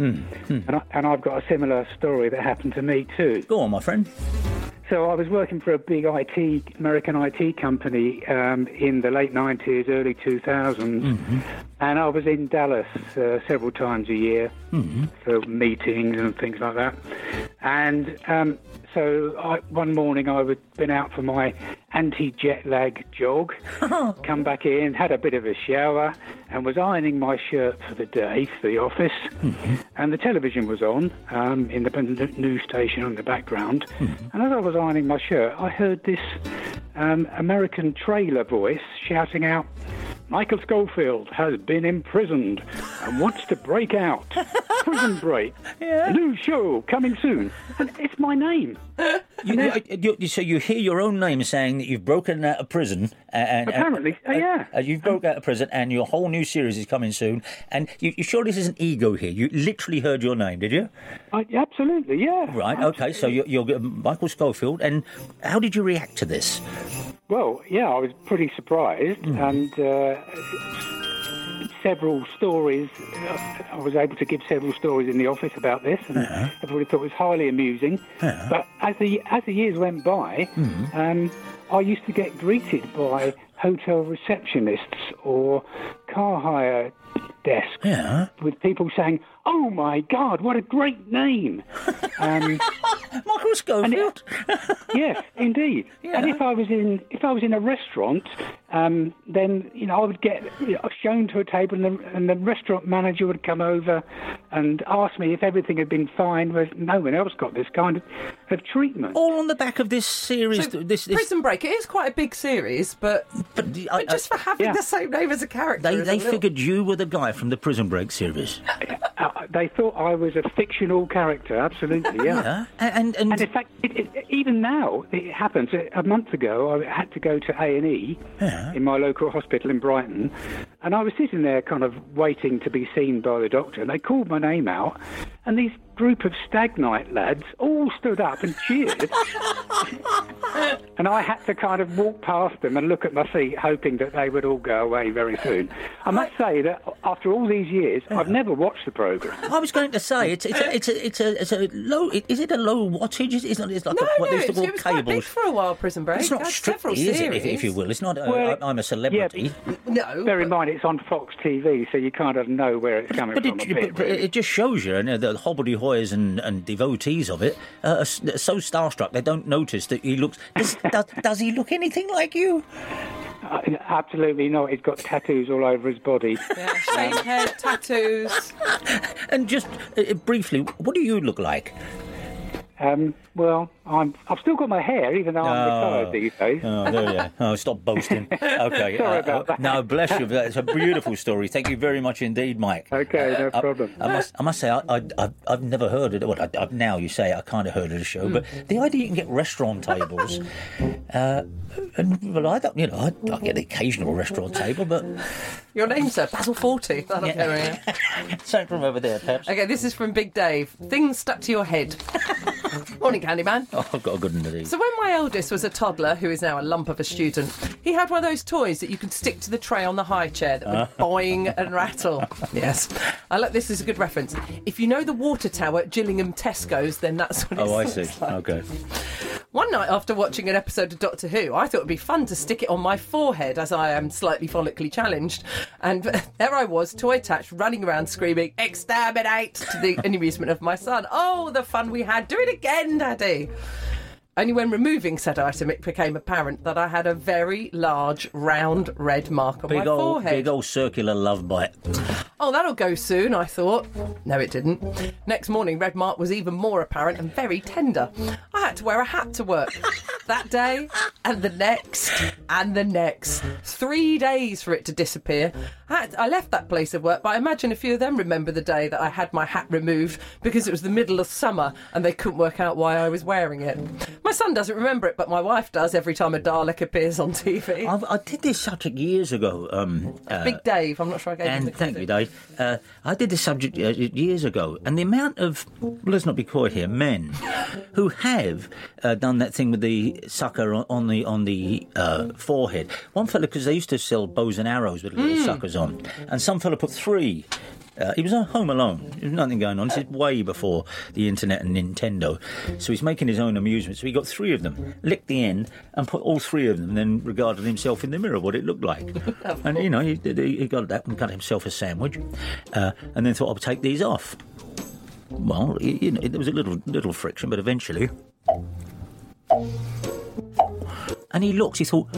[SPEAKER 7] And, I, and I've got a similar story that happened to me too.
[SPEAKER 3] Go on, my friend.
[SPEAKER 7] So I was working for a big IT, American IT company um, in the late 90s, early 2000s, and I was in Dallas uh, several times a year for meetings and things like that. And um, so I, one morning I had been out for my anti-jet lag jog, come back in, had a bit of a shower, and was ironing my shirt for the day for the office. And the television was on, um, independent news station on the background. And as I was ironing my shirt, I heard this um, American trailer voice shouting out. Michael Scofield has been imprisoned and wants to break out. Prison Break. New show coming soon. And it's my name.
[SPEAKER 3] You, you, you, so you hear your own name saying that you've broken out of prison, and, and
[SPEAKER 7] Apparently, uh, yeah.
[SPEAKER 3] uh, you've broke out of prison, and your whole new series is coming soon. And you, you sure this isn't ego here? You literally heard your name, did you?
[SPEAKER 7] I, absolutely, yeah.
[SPEAKER 3] Right. Okay. So you're, you're Michael Schofield, and how did you react to this?
[SPEAKER 7] Well, yeah, I was pretty surprised, and uh, several stories. I was able to give several stories in the office about this, and everybody thought it was highly amusing. But as the as the years went by, um, I used to get greeted by hotel receptionists or car hire desk
[SPEAKER 3] Yeah.
[SPEAKER 7] with people saying, "Oh my God, what a great name!" um,
[SPEAKER 3] Michael Schofield.
[SPEAKER 7] yes, indeed. And if I was in if I was in a restaurant, um, then you know I would get you know, shown to a table, and the, and the restaurant manager would come over and ask me if everything had been fine. Whereas no one else got this kind of, of treatment.
[SPEAKER 3] All on the back of this series.
[SPEAKER 2] So,
[SPEAKER 3] this, this,
[SPEAKER 2] Prison Break. It is quite a big series, but,
[SPEAKER 3] but I,
[SPEAKER 2] but just for having
[SPEAKER 7] yeah.
[SPEAKER 2] the same name as a character.
[SPEAKER 3] they
[SPEAKER 2] is a
[SPEAKER 3] they figured you were the guy from the Prison Break series.
[SPEAKER 7] Uh, they thought I was a fictional character. Absolutely, yeah.
[SPEAKER 3] Yeah. And and,
[SPEAKER 7] And in fact, it, it, even now it happens. A month ago, I had to go to A and E in my local hospital in Brighton, and I was sitting there, kind of waiting to be seen by the doctor. And they called my name out, and these group of stag night lads all stood up and cheered. and I had to kind of walk past them and look at my feet, hoping that they would all go away very soon. I must say that after all these years, I've never watched the programme.
[SPEAKER 3] I was going to say it's it's a, it's a, it's a, it's a low. Is it a low wattage? It's not. It's like
[SPEAKER 2] No,
[SPEAKER 3] a, what
[SPEAKER 2] no,
[SPEAKER 3] they used to
[SPEAKER 2] it,
[SPEAKER 3] call
[SPEAKER 2] it was quite for a while. Prison Break.
[SPEAKER 3] It's not
[SPEAKER 2] It had
[SPEAKER 3] strictly, is it, if,
[SPEAKER 2] series.
[SPEAKER 3] if you will? It's not. Uh,
[SPEAKER 7] Well,
[SPEAKER 3] I, I'm a celebrity.
[SPEAKER 2] Yeah, No,
[SPEAKER 7] Bear in mind, it's on Fox TV, so you kind of know where it's coming
[SPEAKER 3] But
[SPEAKER 7] from
[SPEAKER 3] it,
[SPEAKER 7] a bit.
[SPEAKER 3] but, but
[SPEAKER 7] really.
[SPEAKER 3] it just shows you, you know, the hobbledehoys and, and devotees of it uh, are so starstruck they don't notice that he looks. Does, does, does he look anything like you?
[SPEAKER 7] Uh, absolutely not. He's got tattoos all over his body.
[SPEAKER 2] Yeah, shaved head, tattoos.
[SPEAKER 3] And just uh, briefly, what do you look like?
[SPEAKER 7] Um, well, I'm, I've still got my hair, even though I'm retired these days.
[SPEAKER 3] Oh, there you are. Oh, stop boasting. Okay.
[SPEAKER 7] Sorry
[SPEAKER 3] uh,
[SPEAKER 7] about
[SPEAKER 3] uh,
[SPEAKER 7] that.
[SPEAKER 3] No, bless you. It's a beautiful story. Thank you very much indeed, Mike.
[SPEAKER 7] Okay, no
[SPEAKER 3] I-
[SPEAKER 7] problem.
[SPEAKER 3] I, must, I must say, I, I, I've, I've never heard of it. Well, I, I, now you say it, I kind of heard of the show, but the idea you can get restaurant tables, uh, and well, I don't, you know, I, I get the occasional restaurant table, but
[SPEAKER 2] Your name's Sir Basil Forty. That'll
[SPEAKER 3] Yeah.
[SPEAKER 2] carry
[SPEAKER 3] something from over there, perhaps.
[SPEAKER 2] Okay, this is from Big Dave. Things stuck to your head. Morning, Candyman.
[SPEAKER 3] Oh, I've got a good one of these.
[SPEAKER 2] So when my eldest was a toddler, who is now a lump of a student, he had one of those toys that you could stick to the tray on the high chair that would boing and rattle. Yes, I like this is a good reference. If you know the water tower at Gillingham Tesco's, then that's what oh, it
[SPEAKER 3] Oh, I see.
[SPEAKER 2] like.
[SPEAKER 3] Okay.
[SPEAKER 2] One night after watching an episode of Doctor Who, I thought it'd be fun to stick it on my forehead as I am slightly follically challenged. And there I was, toy attached, running around screaming, exterminate, to the amusement of my son. Oh, the fun we had. Do it again, Daddy. Only when removing said item it became apparent that I had a very large, round, red mark on
[SPEAKER 3] Big
[SPEAKER 2] my
[SPEAKER 3] old,
[SPEAKER 2] forehead.
[SPEAKER 3] big old circular love bite.
[SPEAKER 2] Oh, that'll go soon, I thought. No, it didn't. Next morning, Red Mark was even more apparent and very tender. I had to wear a hat to work. That day, and the next, and the next. Three days for it to disappear. I, had- I left that place of work, but I imagine a few of them remember the day that I had my hat removed because it was the middle of summer and they couldn't work out why I was wearing it. My son doesn't remember it, but my wife does every time a Dalek appears on TV.
[SPEAKER 3] I've, I did this subject years ago. Um, uh,
[SPEAKER 2] Big Dave, I'm not sure I gave him
[SPEAKER 3] And
[SPEAKER 2] the
[SPEAKER 3] thank you. Dave. Uh, I did this subject uh, years ago, and the amount of, well, let's not be coy here, men who have uh, done that thing with the sucker on, on the on the uh, forehead. One fella, because they used to sell bows and arrows with little suckers on, and some fella put three. Uh, he was home alone. There was nothing going on. This is way before the internet and Nintendo. So he's making his own amusement. So he got three of them, licked the end, and put all three of them, and then regarded himself in the mirror, what it looked like. and, you know, he, he got that and got himself a sandwich, uh, and then thought, I'll take these off. well, you know, there was a little little friction, but eventually. And he looked, He thought,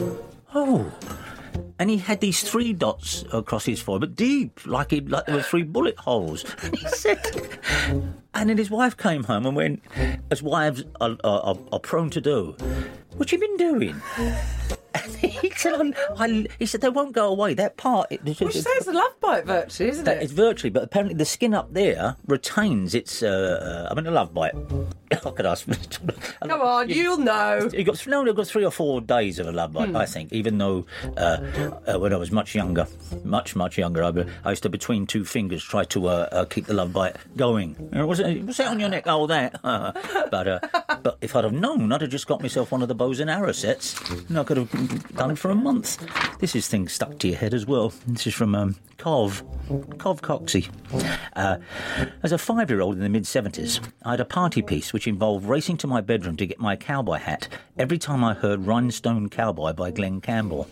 [SPEAKER 3] oh. And he had these three dots across his forehead, but deep, like he like there were three bullet holes. And he said, and then his wife came home and went, as wives are, are, are prone to do, what you been doing? And he said, I, I, he said they won't go away. That part, it,
[SPEAKER 2] Which says the love bite virtue, isn't it?
[SPEAKER 3] is virtually, but apparently the skin up there retains its. Uh, uh, I mean, a love bite. I could ask.
[SPEAKER 2] Come on, you'll know.
[SPEAKER 3] You got no, got three or four days of a love bite,
[SPEAKER 2] Hmm.
[SPEAKER 3] I think. Even though uh, uh, when I was much younger, much much younger, I, I used to between two fingers try to uh, uh, keep the love bite going. Was it was that on your neck? Oh, that. but uh, but if I'd have known, I'd have just got myself one of the bows and arrow sets, and I could have done it for a month. This is things stuck to your head as well. This is from um, Cov, Cov Coxey. Uh, as a five-year-old in the mid-70s, I had a party piece which involved racing to my bedroom to get my cowboy hat every time I heard Rhinestone Cowboy by Glen Campbell.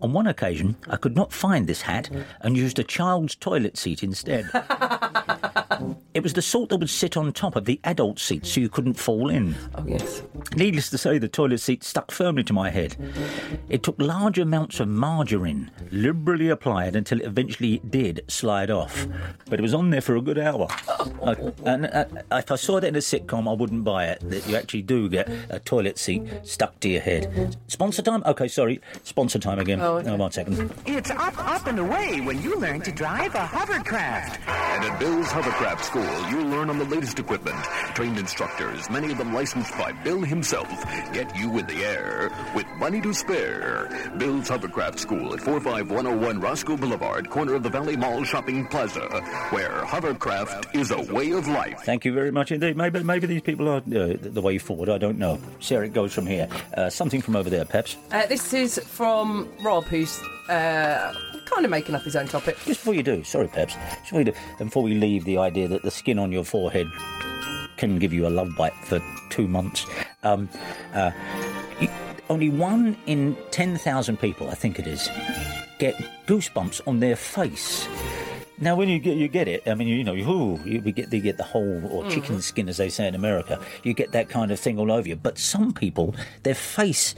[SPEAKER 3] On one occasion, I could not find this hat and used a child's toilet seat instead. it was the sort that would sit on top of the adult seat so you couldn't fall in.
[SPEAKER 2] Oh, yes.
[SPEAKER 3] Needless to say, the toilet seat stuck firmly to my head. It took large amounts of margarine, liberally applied until it eventually did slide off. But it was on there for a good hour. I- and uh, if I saw that in a sitcom, I wouldn't buy it. That you actually do get a toilet seat stuck to your head. Sponsor time? Okay, sorry. Sponsor time again.
[SPEAKER 5] Oh, okay.
[SPEAKER 3] one second.
[SPEAKER 5] It's up, up, and away when you learn to drive a hovercraft.
[SPEAKER 6] And at Bill's Hovercraft School, you'll learn on the latest equipment. Trained instructors, many of them licensed by Bill himself, get you in the air with money to spare. Bill's Hovercraft School at 45101 Roscoe Boulevard, corner of the Valley Mall Shopping Plaza, where hovercraft is a way of life.
[SPEAKER 3] Thank you very much indeed. Maybe maybe these people are uh, the way forward. I don't know. See how it goes from here. Uh, something from over there, Peps.
[SPEAKER 2] Uh, this is from Rob, who's uh, kind of making up his own topic.
[SPEAKER 3] Just before you do, sorry, Peps. Just before you do, before we leave the idea that the skin on your forehead can give you a love bite for two months. Um, uh, only one in ten thousand people, I think it is, get goosebumps on their face. Now, when you get you get it, I mean, you know, ooh, you we get you get the whole or
[SPEAKER 2] Mm.
[SPEAKER 3] chicken skin, as they say in America. You get that kind of thing all over you. But some people, their face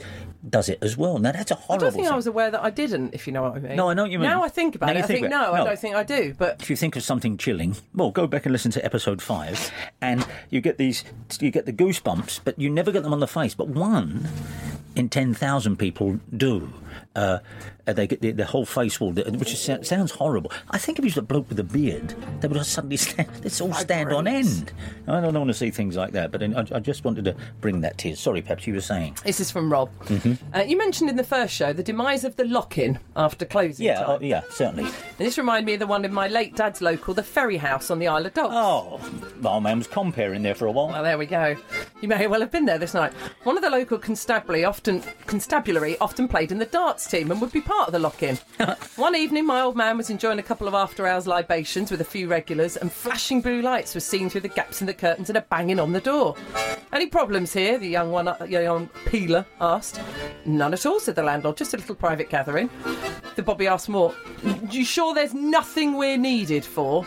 [SPEAKER 3] does it as well. Now, that's a horrible.
[SPEAKER 2] I don't think
[SPEAKER 3] thing.
[SPEAKER 2] I was aware that I didn't, if you know what I mean.
[SPEAKER 3] No, I know what you mean.
[SPEAKER 2] Now I think about
[SPEAKER 3] Now
[SPEAKER 2] it,
[SPEAKER 3] you
[SPEAKER 2] I
[SPEAKER 3] think
[SPEAKER 2] think,
[SPEAKER 3] about-
[SPEAKER 2] no, I don't think I do. But
[SPEAKER 3] if you think of something chilling, well, go back and listen to episode five, and you get these, you get the goosebumps, but you never get them on the face. But one in ten thousand people do. Uh, uh, they get the, the whole face will, which is, sounds horrible. I think if you was a bloke with a beard, they would suddenly stand. They'd all stand on end. I don't want to see things like that, but I, I just wanted to bring that to you. Sorry, perhaps you were saying.
[SPEAKER 2] this is from Rob.
[SPEAKER 3] hmm
[SPEAKER 2] Uh, you mentioned in the first show the demise of the lock-in after closing
[SPEAKER 3] Yeah,
[SPEAKER 2] time.
[SPEAKER 3] oh, yeah, certainly.
[SPEAKER 2] And this reminded me of the one in my late dad's local, the Ferry House on the Isle of Dogs.
[SPEAKER 3] Oh, my man was compare in there for a while.
[SPEAKER 2] Well, there we go. You may well have been there this night. One of the local constabulary often constabulary often played in the darts team and would be part of the lock-in. One evening, my old man was enjoying a couple of after-hours libations with a few regulars, and flashing blue lights were seen through the gaps in the curtains and a banging on the door. Any problems here? The young one, uh, young peeler asked. None at all," said the landlord. "Just a little private gathering." The Bobby asked more. "You sure there's nothing we're needed for?"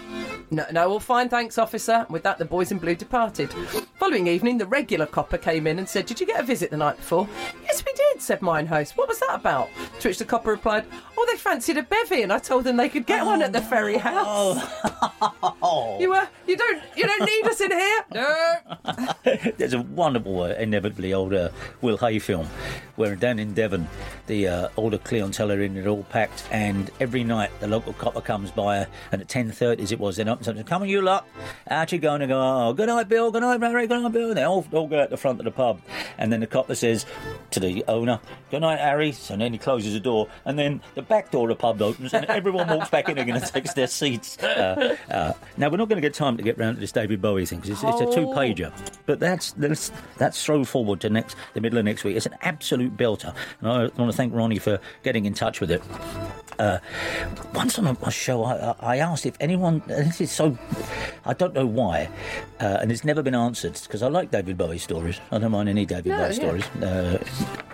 [SPEAKER 2] No, no, all fine, thanks, officer. With that, the boys in blue departed. Following evening, the regular copper came in and said, Did you get a visit the night before? Yes, we did, said mine host. What was that about? To which the copper replied, Oh, they fancied a bevy, and I told them they could get one at the ferry house. You uh, you don't you don't need us in here? No.
[SPEAKER 3] There's a wonderful, uh, inevitably older Will Hay film. Where down in Devon, the uh, older clientele are in it all packed, and every night the local copper comes by, and at 10.30 as it was, then up and come on you lot, out you going to go, oh, good night Bill, good night Mary, good night Bill, and they all, all go out the front of the pub, and then the copper says to the owner, good night Harry, so then he closes the door, and then the back door of the pub opens, and everyone walks back in again and takes their seats. Uh, uh, now, we're not going to get time to get round to this David Bowie thing, because it's, it's a
[SPEAKER 2] Oh.
[SPEAKER 3] two-pager, but that's, that's, that's throw forward to next the middle of next week. It's an absolute belter, and I want to thank Ronnie for getting in touch with it. Uh, once on a, a show, I, I asked if anyone. This is so. I don't know why, uh, and it's never been answered because I like David Bowie stories. I don't mind any David
[SPEAKER 2] No,
[SPEAKER 3] Bowie
[SPEAKER 2] yeah.
[SPEAKER 3] stories. Uh,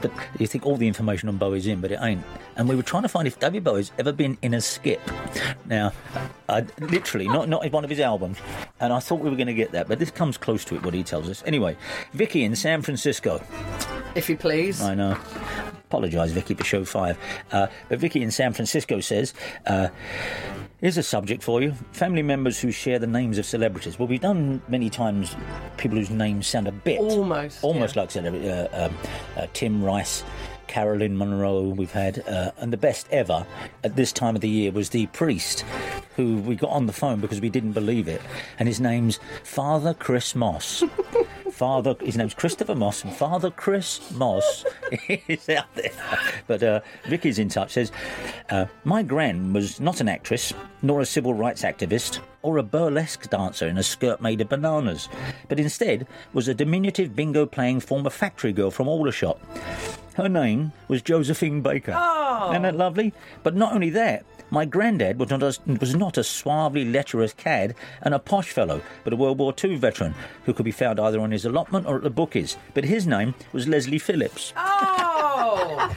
[SPEAKER 3] But you think all the information on Bowie's in, but it ain't. And we were trying to find if David Bowie's ever been in a skip. Now, I, literally, not not in one of his albums. And I thought we were going to get that, but this comes close to it. What he tells us. Anyway, Vicky in San Francisco.
[SPEAKER 2] If you please.
[SPEAKER 3] I know. Apologise, Vicky, for show five. Uh, but Vicky in San Francisco says, uh, here's a subject for you. Family members who share the names of celebrities. Well, we've done many times people whose names sound a bit.
[SPEAKER 2] Almost,
[SPEAKER 3] Almost
[SPEAKER 2] yeah.
[SPEAKER 3] like celebrity. Uh, um, uh, Tim Rice. Carolyn Monroe, we've had, uh, and the best ever at this time of the year was the priest who we got on the phone because we didn't believe it, and his name's Father Chris Moss. Father, his name's Christopher Moss, and Father Chris Moss is out there. But uh, Vicky's in touch. Says, uh, "My gran was not an actress, nor a civil rights activist, or a burlesque dancer in a skirt made of bananas, but instead was a diminutive bingo-playing former factory girl from Aldershot. Her name was Josephine Baker.
[SPEAKER 2] Oh.
[SPEAKER 3] Isn't that lovely? But not only that." My granddad was not, a, was not a suavely lecherous cad and a posh fellow, but a World War II veteran who could be found either on his allotment or at the bookies. But his name was Leslie Phillips.
[SPEAKER 2] Oh,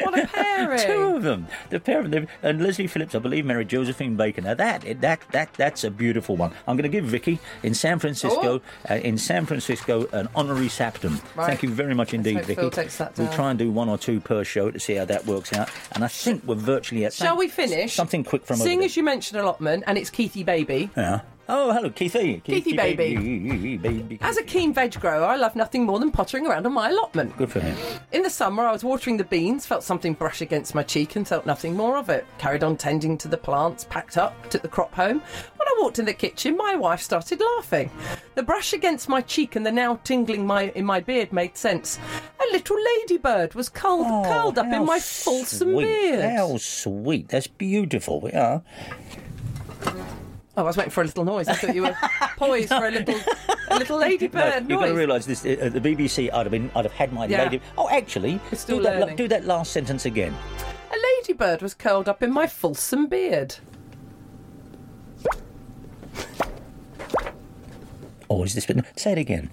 [SPEAKER 2] what a pairing!
[SPEAKER 3] Two of them. The pair of them. And Leslie Phillips, I believe, married Josephine Baker. Now that that that that's a beautiful one. I'm going to give Vicky in San Francisco uh, in San Francisco an honorary saptum.
[SPEAKER 2] Right.
[SPEAKER 3] Thank you very much indeed, Vicky.
[SPEAKER 2] Phil takes that
[SPEAKER 3] We'll try and do one or two per show to see how that works out. And I think we're virtually at.
[SPEAKER 2] Shall we finish?
[SPEAKER 3] Something quick from
[SPEAKER 2] Seeing as you mentioned allotment, and it's Keithy Baby.
[SPEAKER 3] Yeah. Oh, hello, Keithy.
[SPEAKER 2] Keithy baby.
[SPEAKER 3] baby. baby.
[SPEAKER 2] As a keen veg grower, I love nothing more than pottering around on my allotment.
[SPEAKER 3] Good for him.
[SPEAKER 2] In the summer, I was watering the beans, felt something brush against my cheek, and felt nothing more of it. Carried on tending to the plants, packed up, took the crop home. When I walked in the kitchen, my wife started laughing. The brush against my cheek and the now tingling my in my beard made sense. A little ladybird was curled, oh, curled up in my fulsome
[SPEAKER 3] sweet.
[SPEAKER 2] beard.
[SPEAKER 3] How sweet. That's beautiful. Yeah.
[SPEAKER 2] Oh, I was waiting for a little noise. I thought you were poised for a little, a little ladybird
[SPEAKER 3] You've got to realise this. Uh, the BBC, I'd have been, I'd have had my
[SPEAKER 2] Yeah.
[SPEAKER 3] lady. Oh, actually, do that,
[SPEAKER 2] learning.
[SPEAKER 3] do that last sentence again.
[SPEAKER 2] A ladybird was curled up in my fulsome beard.
[SPEAKER 3] Or is this? been- Say it again.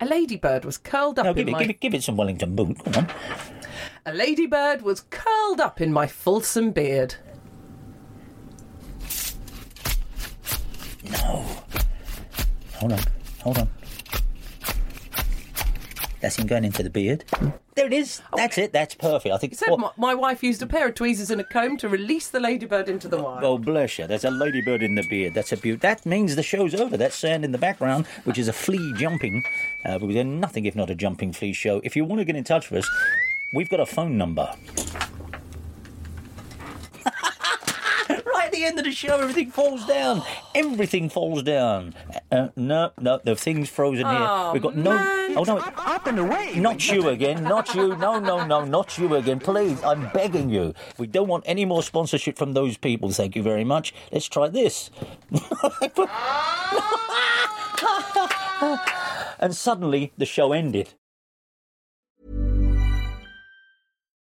[SPEAKER 2] A ladybird was curled up
[SPEAKER 3] No,
[SPEAKER 2] in
[SPEAKER 3] it,
[SPEAKER 2] my
[SPEAKER 3] give it, give it some Wellington boot. Come on.
[SPEAKER 2] A ladybird was curled up in my fulsome beard.
[SPEAKER 3] No. Hold on. Hold on. That's him going into the beard. There it is. That's it. That's perfect. I think.
[SPEAKER 2] Said my, my wife used a pair of tweezers and a comb to release the ladybird into the wild.
[SPEAKER 3] Oh, bless you. There's a ladybird in the beard. That's a beaut. That means the show's over. That sound in the background, which is a flea jumping, uh, because they're nothing if not a jumping flea show. If you want to get in touch with us, we've got a phone number. right at the end of the show, everything falls down. Everything falls down. Uh, no, no, the thing's frozen here.
[SPEAKER 2] Oh,
[SPEAKER 3] We've got no.
[SPEAKER 2] man.
[SPEAKER 3] Oh no.
[SPEAKER 5] Up and away.
[SPEAKER 3] Not you again, not you. No, no, no, not you again. Please, I'm begging you. We don't want any more sponsorship from those people. Thank you very much. Let's try this. and suddenly the show ended.